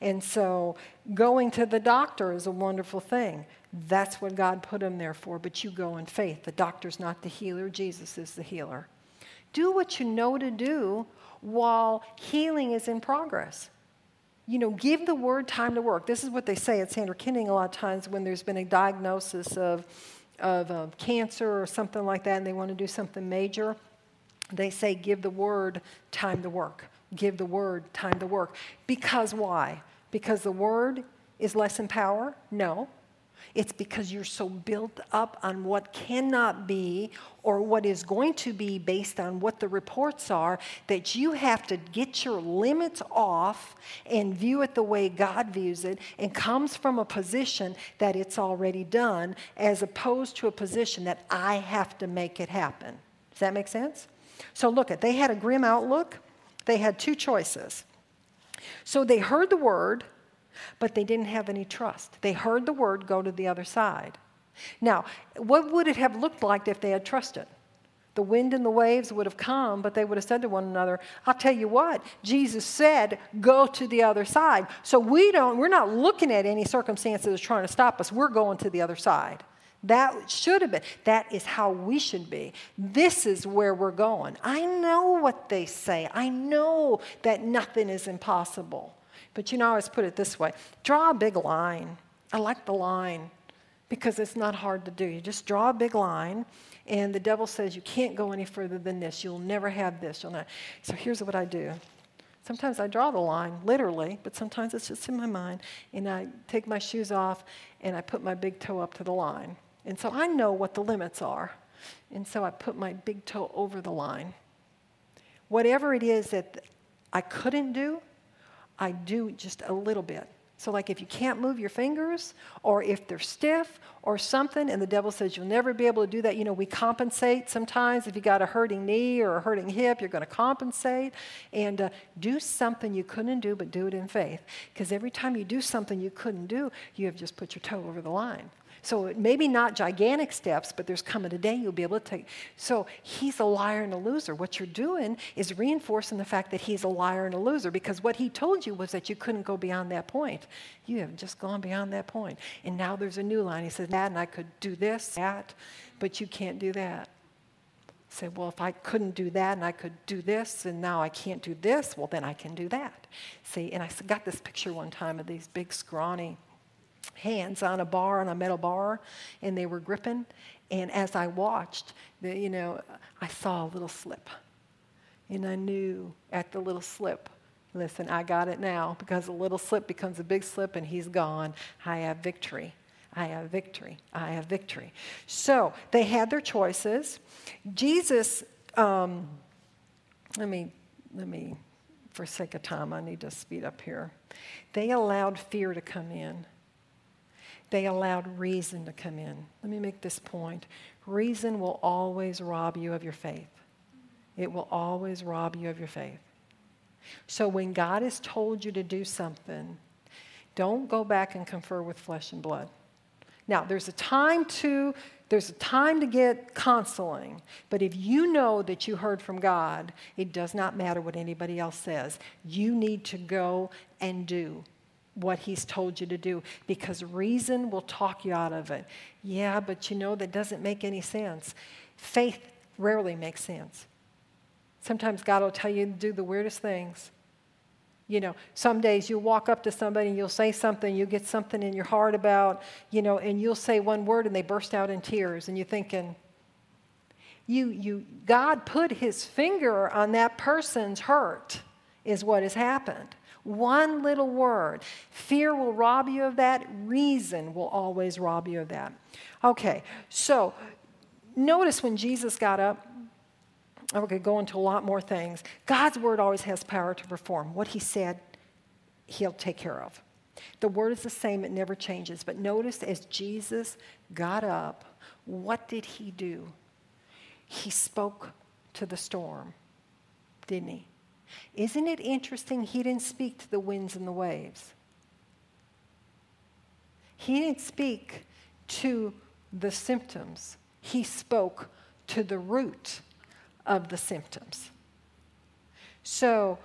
And so going to the doctor is a wonderful thing. That's what God put him there for, but you go in faith. The doctor's not the healer, Jesus is the healer. Do what you know to do while healing is in progress. You know, give the word time to work. This is what they say at Sandra Kenning a lot of times when there's been a diagnosis of, of uh, cancer or something like that and they want to do something major. They say, give the word time to work. Give the word time to work. Because why? Because the word is less in power? No. It's because you're so built up on what cannot be or what is going to be based on what the reports are that you have to get your limits off and view it the way God views it and comes from a position that it's already done as opposed to a position that I have to make it happen. Does that make sense? So look at they had a grim outlook. They had two choices. So they heard the word but they didn't have any trust. They heard the word go to the other side. Now, what would it have looked like if they had trusted? The wind and the waves would have come, but they would have said to one another, I'll tell you what, Jesus said, go to the other side. So we don't, we're not looking at any circumstances trying to stop us. We're going to the other side. That should have been. That is how we should be. This is where we're going. I know what they say. I know that nothing is impossible. But you know, I always put it this way draw a big line. I like the line because it's not hard to do. You just draw a big line, and the devil says, You can't go any further than this. You'll never have this. You'll not. So here's what I do. Sometimes I draw the line, literally, but sometimes it's just in my mind. And I take my shoes off and I put my big toe up to the line. And so I know what the limits are. And so I put my big toe over the line. Whatever it is that I couldn't do, I do just a little bit. So, like if you can't move your fingers, or if they're stiff, or something, and the devil says you'll never be able to do that, you know, we compensate sometimes. If you got a hurting knee or a hurting hip, you're going to compensate and uh, do something you couldn't do, but do it in faith. Because every time you do something you couldn't do, you have just put your toe over the line. So maybe not gigantic steps, but there's coming a day you'll be able to take. So he's a liar and a loser. What you're doing is reinforcing the fact that he's a liar and a loser because what he told you was that you couldn't go beyond that point. You have just gone beyond that point. And now there's a new line. He says, that, and I could do this, that, but you can't do that. Say, well, if I couldn't do that and I could do this and now I can't do this, well, then I can do that. See, and I got this picture one time of these big, scrawny hands on a bar, on a metal bar, and they were gripping. And as I watched, the, you know, I saw a little slip. And I knew at the little slip, listen, I got it now because a little slip becomes a big slip and he's gone. I have victory. I have victory. I have victory. So they had their choices. Jesus, um, let me, let me, for sake of time, I need to speed up here. They allowed fear to come in. They allowed reason to come in. Let me make this point. Reason will always rob you of your faith. It will always rob you of your faith. So when God has told you to do something, don't go back and confer with flesh and blood. Now, there's a time to there's a time to get counseling, but if you know that you heard from God, it does not matter what anybody else says. You need to go and do what he's told you to do because reason will talk you out of it. Yeah, but you know that doesn't make any sense. Faith rarely makes sense. Sometimes God will tell you to do the weirdest things. You know, some days you'll walk up to somebody and you'll say something, you'll get something in your heart about, you know, and you'll say one word and they burst out in tears and you're thinking, you, you, God put his finger on that person's hurt, is what has happened. One little word. Fear will rob you of that, reason will always rob you of that. Okay, so notice when Jesus got up, going to go into a lot more things. God's word always has power to perform. What he said, he'll take care of. The word is the same, it never changes. But notice as Jesus got up, what did he do? He spoke to the storm, didn't he? Isn't it interesting? He didn't speak to the winds and the waves. He didn't speak to the symptoms. He spoke to the root of the symptoms. So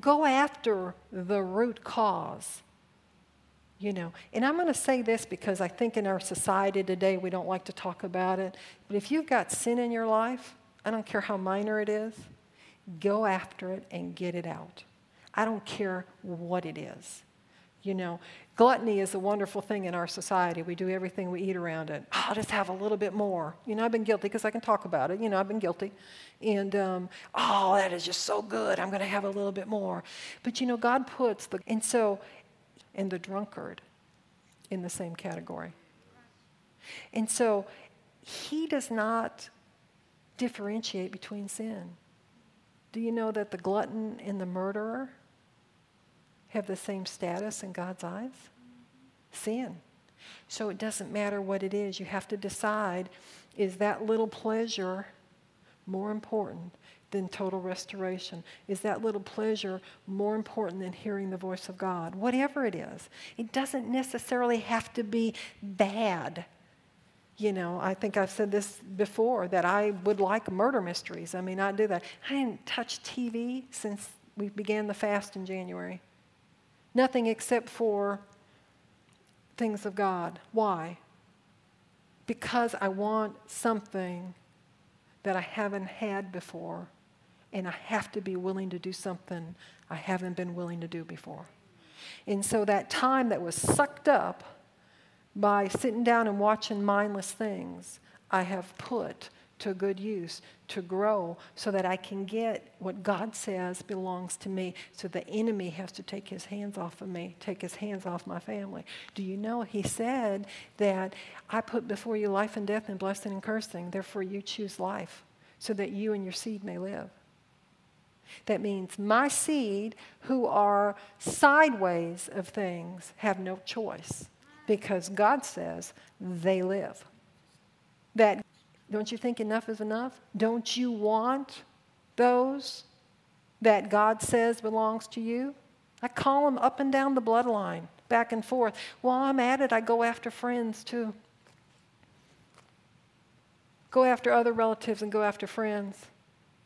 go after the root cause. You know, and I'm going to say this because I think in our society today we don't like to talk about it. But if you've got sin in your life, I don't care how minor it is, go after it and get it out. I don't care what it is. You know, gluttony is a wonderful thing in our society. We do everything we eat around it. Oh, I'll just have a little bit more. You know, I've been guilty because I can talk about it. You know, I've been guilty. And, um, oh, that is just so good. I'm going to have a little bit more. But, you know, God puts the, and so, and the drunkard in the same category. And so, He does not differentiate between sin. Do you know that the glutton and the murderer have the same status in God's eyes? Sin. So it doesn't matter what it is. You have to decide is that little pleasure more important than total restoration? Is that little pleasure more important than hearing the voice of God? Whatever it is, it doesn't necessarily have to be bad. You know, I think I've said this before that I would like murder mysteries. I mean, I do that. I didn't touch TV since we began the fast in January. Nothing except for things of God. Why? Because I want something that I haven't had before, and I have to be willing to do something I haven't been willing to do before. And so that time that was sucked up by sitting down and watching mindless things, I have put to good use to grow so that I can get what God says belongs to me. So the enemy has to take his hands off of me, take his hands off my family. Do you know he said that I put before you life and death and blessing and cursing, therefore you choose life so that you and your seed may live. That means my seed, who are sideways of things, have no choice because God says they live. That don't you think enough is enough? Don't you want those that God says belongs to you? I call them up and down the bloodline, back and forth. While I'm at it, I go after friends too. go after other relatives and go after friends.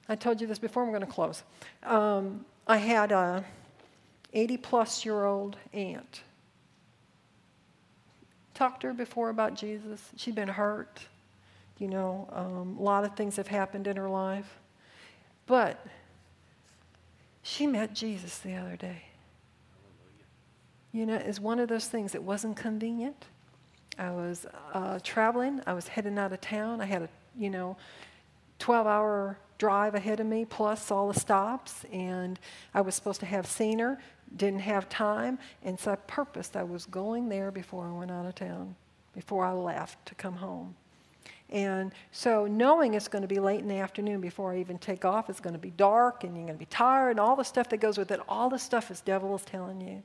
I told you this before, I'm going to close. Um, I had a 80 plus year old aunt. Talked to her before about Jesus. She'd been hurt. You know, um, a lot of things have happened in her life. But she met Jesus the other day. You know, it's one of those things that wasn't convenient. I was uh, traveling. I was heading out of town. I had a, you know, 12 hour drive ahead of me, plus all the stops. And I was supposed to have seen her, didn't have time. And so I purposed I was going there before I went out of town, before I left to come home. And so, knowing it's going to be late in the afternoon before I even take off, it's going to be dark and you're going to be tired and all the stuff that goes with it, all the stuff is devil is telling you.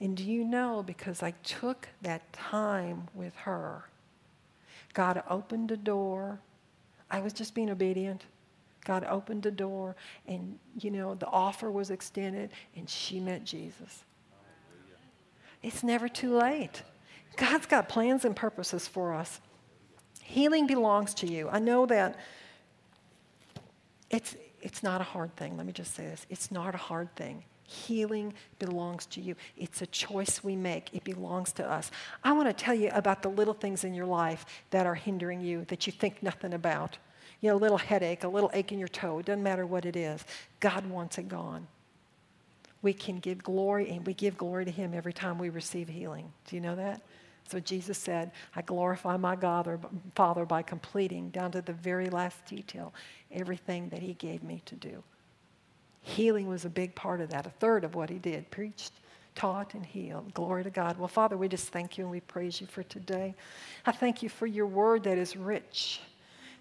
And do you know, because I took that time with her, God opened a door. I was just being obedient. God opened a door, and you know, the offer was extended, and she met Jesus. It's never too late. God's got plans and purposes for us. Healing belongs to you. I know that it's, it's not a hard thing. Let me just say this it's not a hard thing. Healing belongs to you. It's a choice we make. It belongs to us. I want to tell you about the little things in your life that are hindering you that you think nothing about. You know, a little headache, a little ache in your toe, it doesn't matter what it is. God wants it gone. We can give glory, and we give glory to Him every time we receive healing. Do you know that? So Jesus said, I glorify my God Father by completing down to the very last detail everything that He gave me to do. Healing was a big part of that, a third of what He did preached, taught, and healed. Glory to God. Well, Father, we just thank you and we praise you for today. I thank you for your word that is rich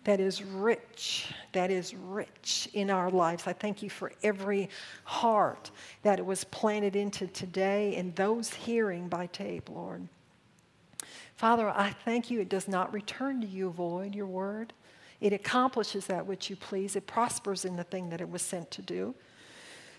that is rich, that is rich in our lives. I thank you for every heart that it was planted into today and those hearing by tape, Lord. Father, I thank you. It does not return to you void, your word. It accomplishes that which you please. It prospers in the thing that it was sent to do.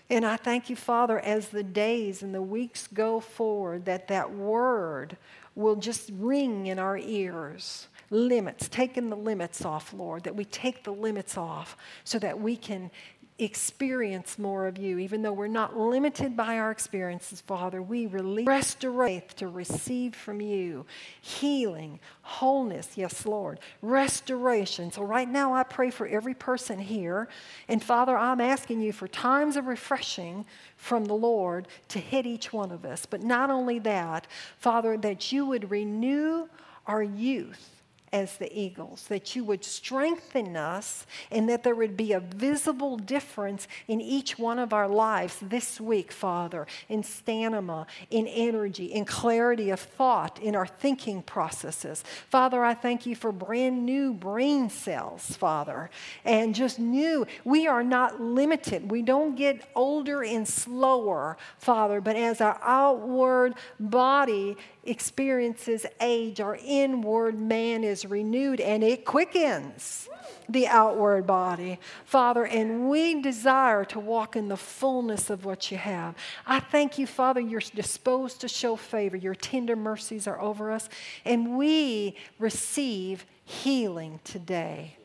And I thank you, Father, as the days and the weeks go forward, that that word will just ring in our ears. Limits, taking the limits off, Lord, that we take the limits off so that we can experience more of you. Even though we're not limited by our experiences, Father, we release restoration to receive from you healing, wholeness, yes, Lord, restoration. So, right now, I pray for every person here. And, Father, I'm asking you for times of refreshing from the Lord to hit each one of us. But not only that, Father, that you would renew our youth as the eagles, that you would strengthen us, and that there would be a visible difference in each one of our lives this week, Father, in stamina, in energy, in clarity of thought, in our thinking processes. Father, I thank you for brand new brain cells, Father, and just new. We are not limited. We don't get older and slower, Father, but as our outward body experiences age, our inward man is renewed and it quickens the outward body, Father, and we desire to walk in the fullness of what you have. I thank you, Father, you're disposed to show favor. Your tender mercies are over us, and we receive healing today.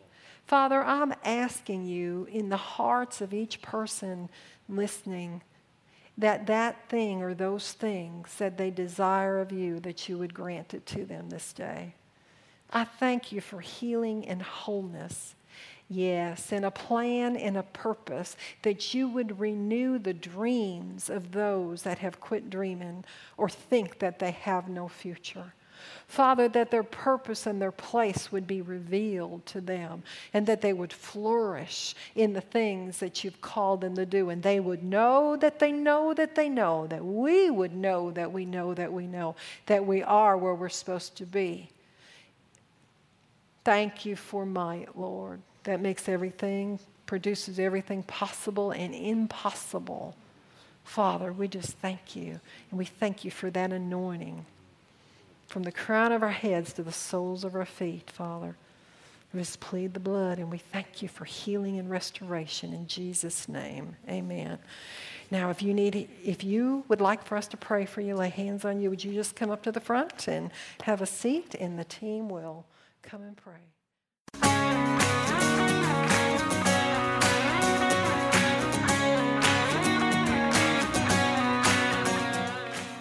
Father, I'm asking you in the hearts of each person listening that that thing or those things that they desire of you, that you would grant it to them this day. I thank you for healing and wholeness. Yes, and a plan and a purpose that you would renew the dreams of those that have quit dreaming or think that they have no future. Father, that their purpose and their place would be revealed to them and that they would flourish in the things that you've called them to do. And they would know that they know that they know, that we would know that we know that we know that we are where we're supposed to be. Thank you for might, Lord. That makes everything, produces everything possible and impossible. Father, we just thank you. And we thank you for that anointing from the crown of our heads to the soles of our feet, Father. We just plead the blood and we thank you for healing and restoration in Jesus' name. Amen. Now, if you need, if you would like for us to pray for you, lay hands on you, would you just come up to the front and have a seat, and the team will come and pray.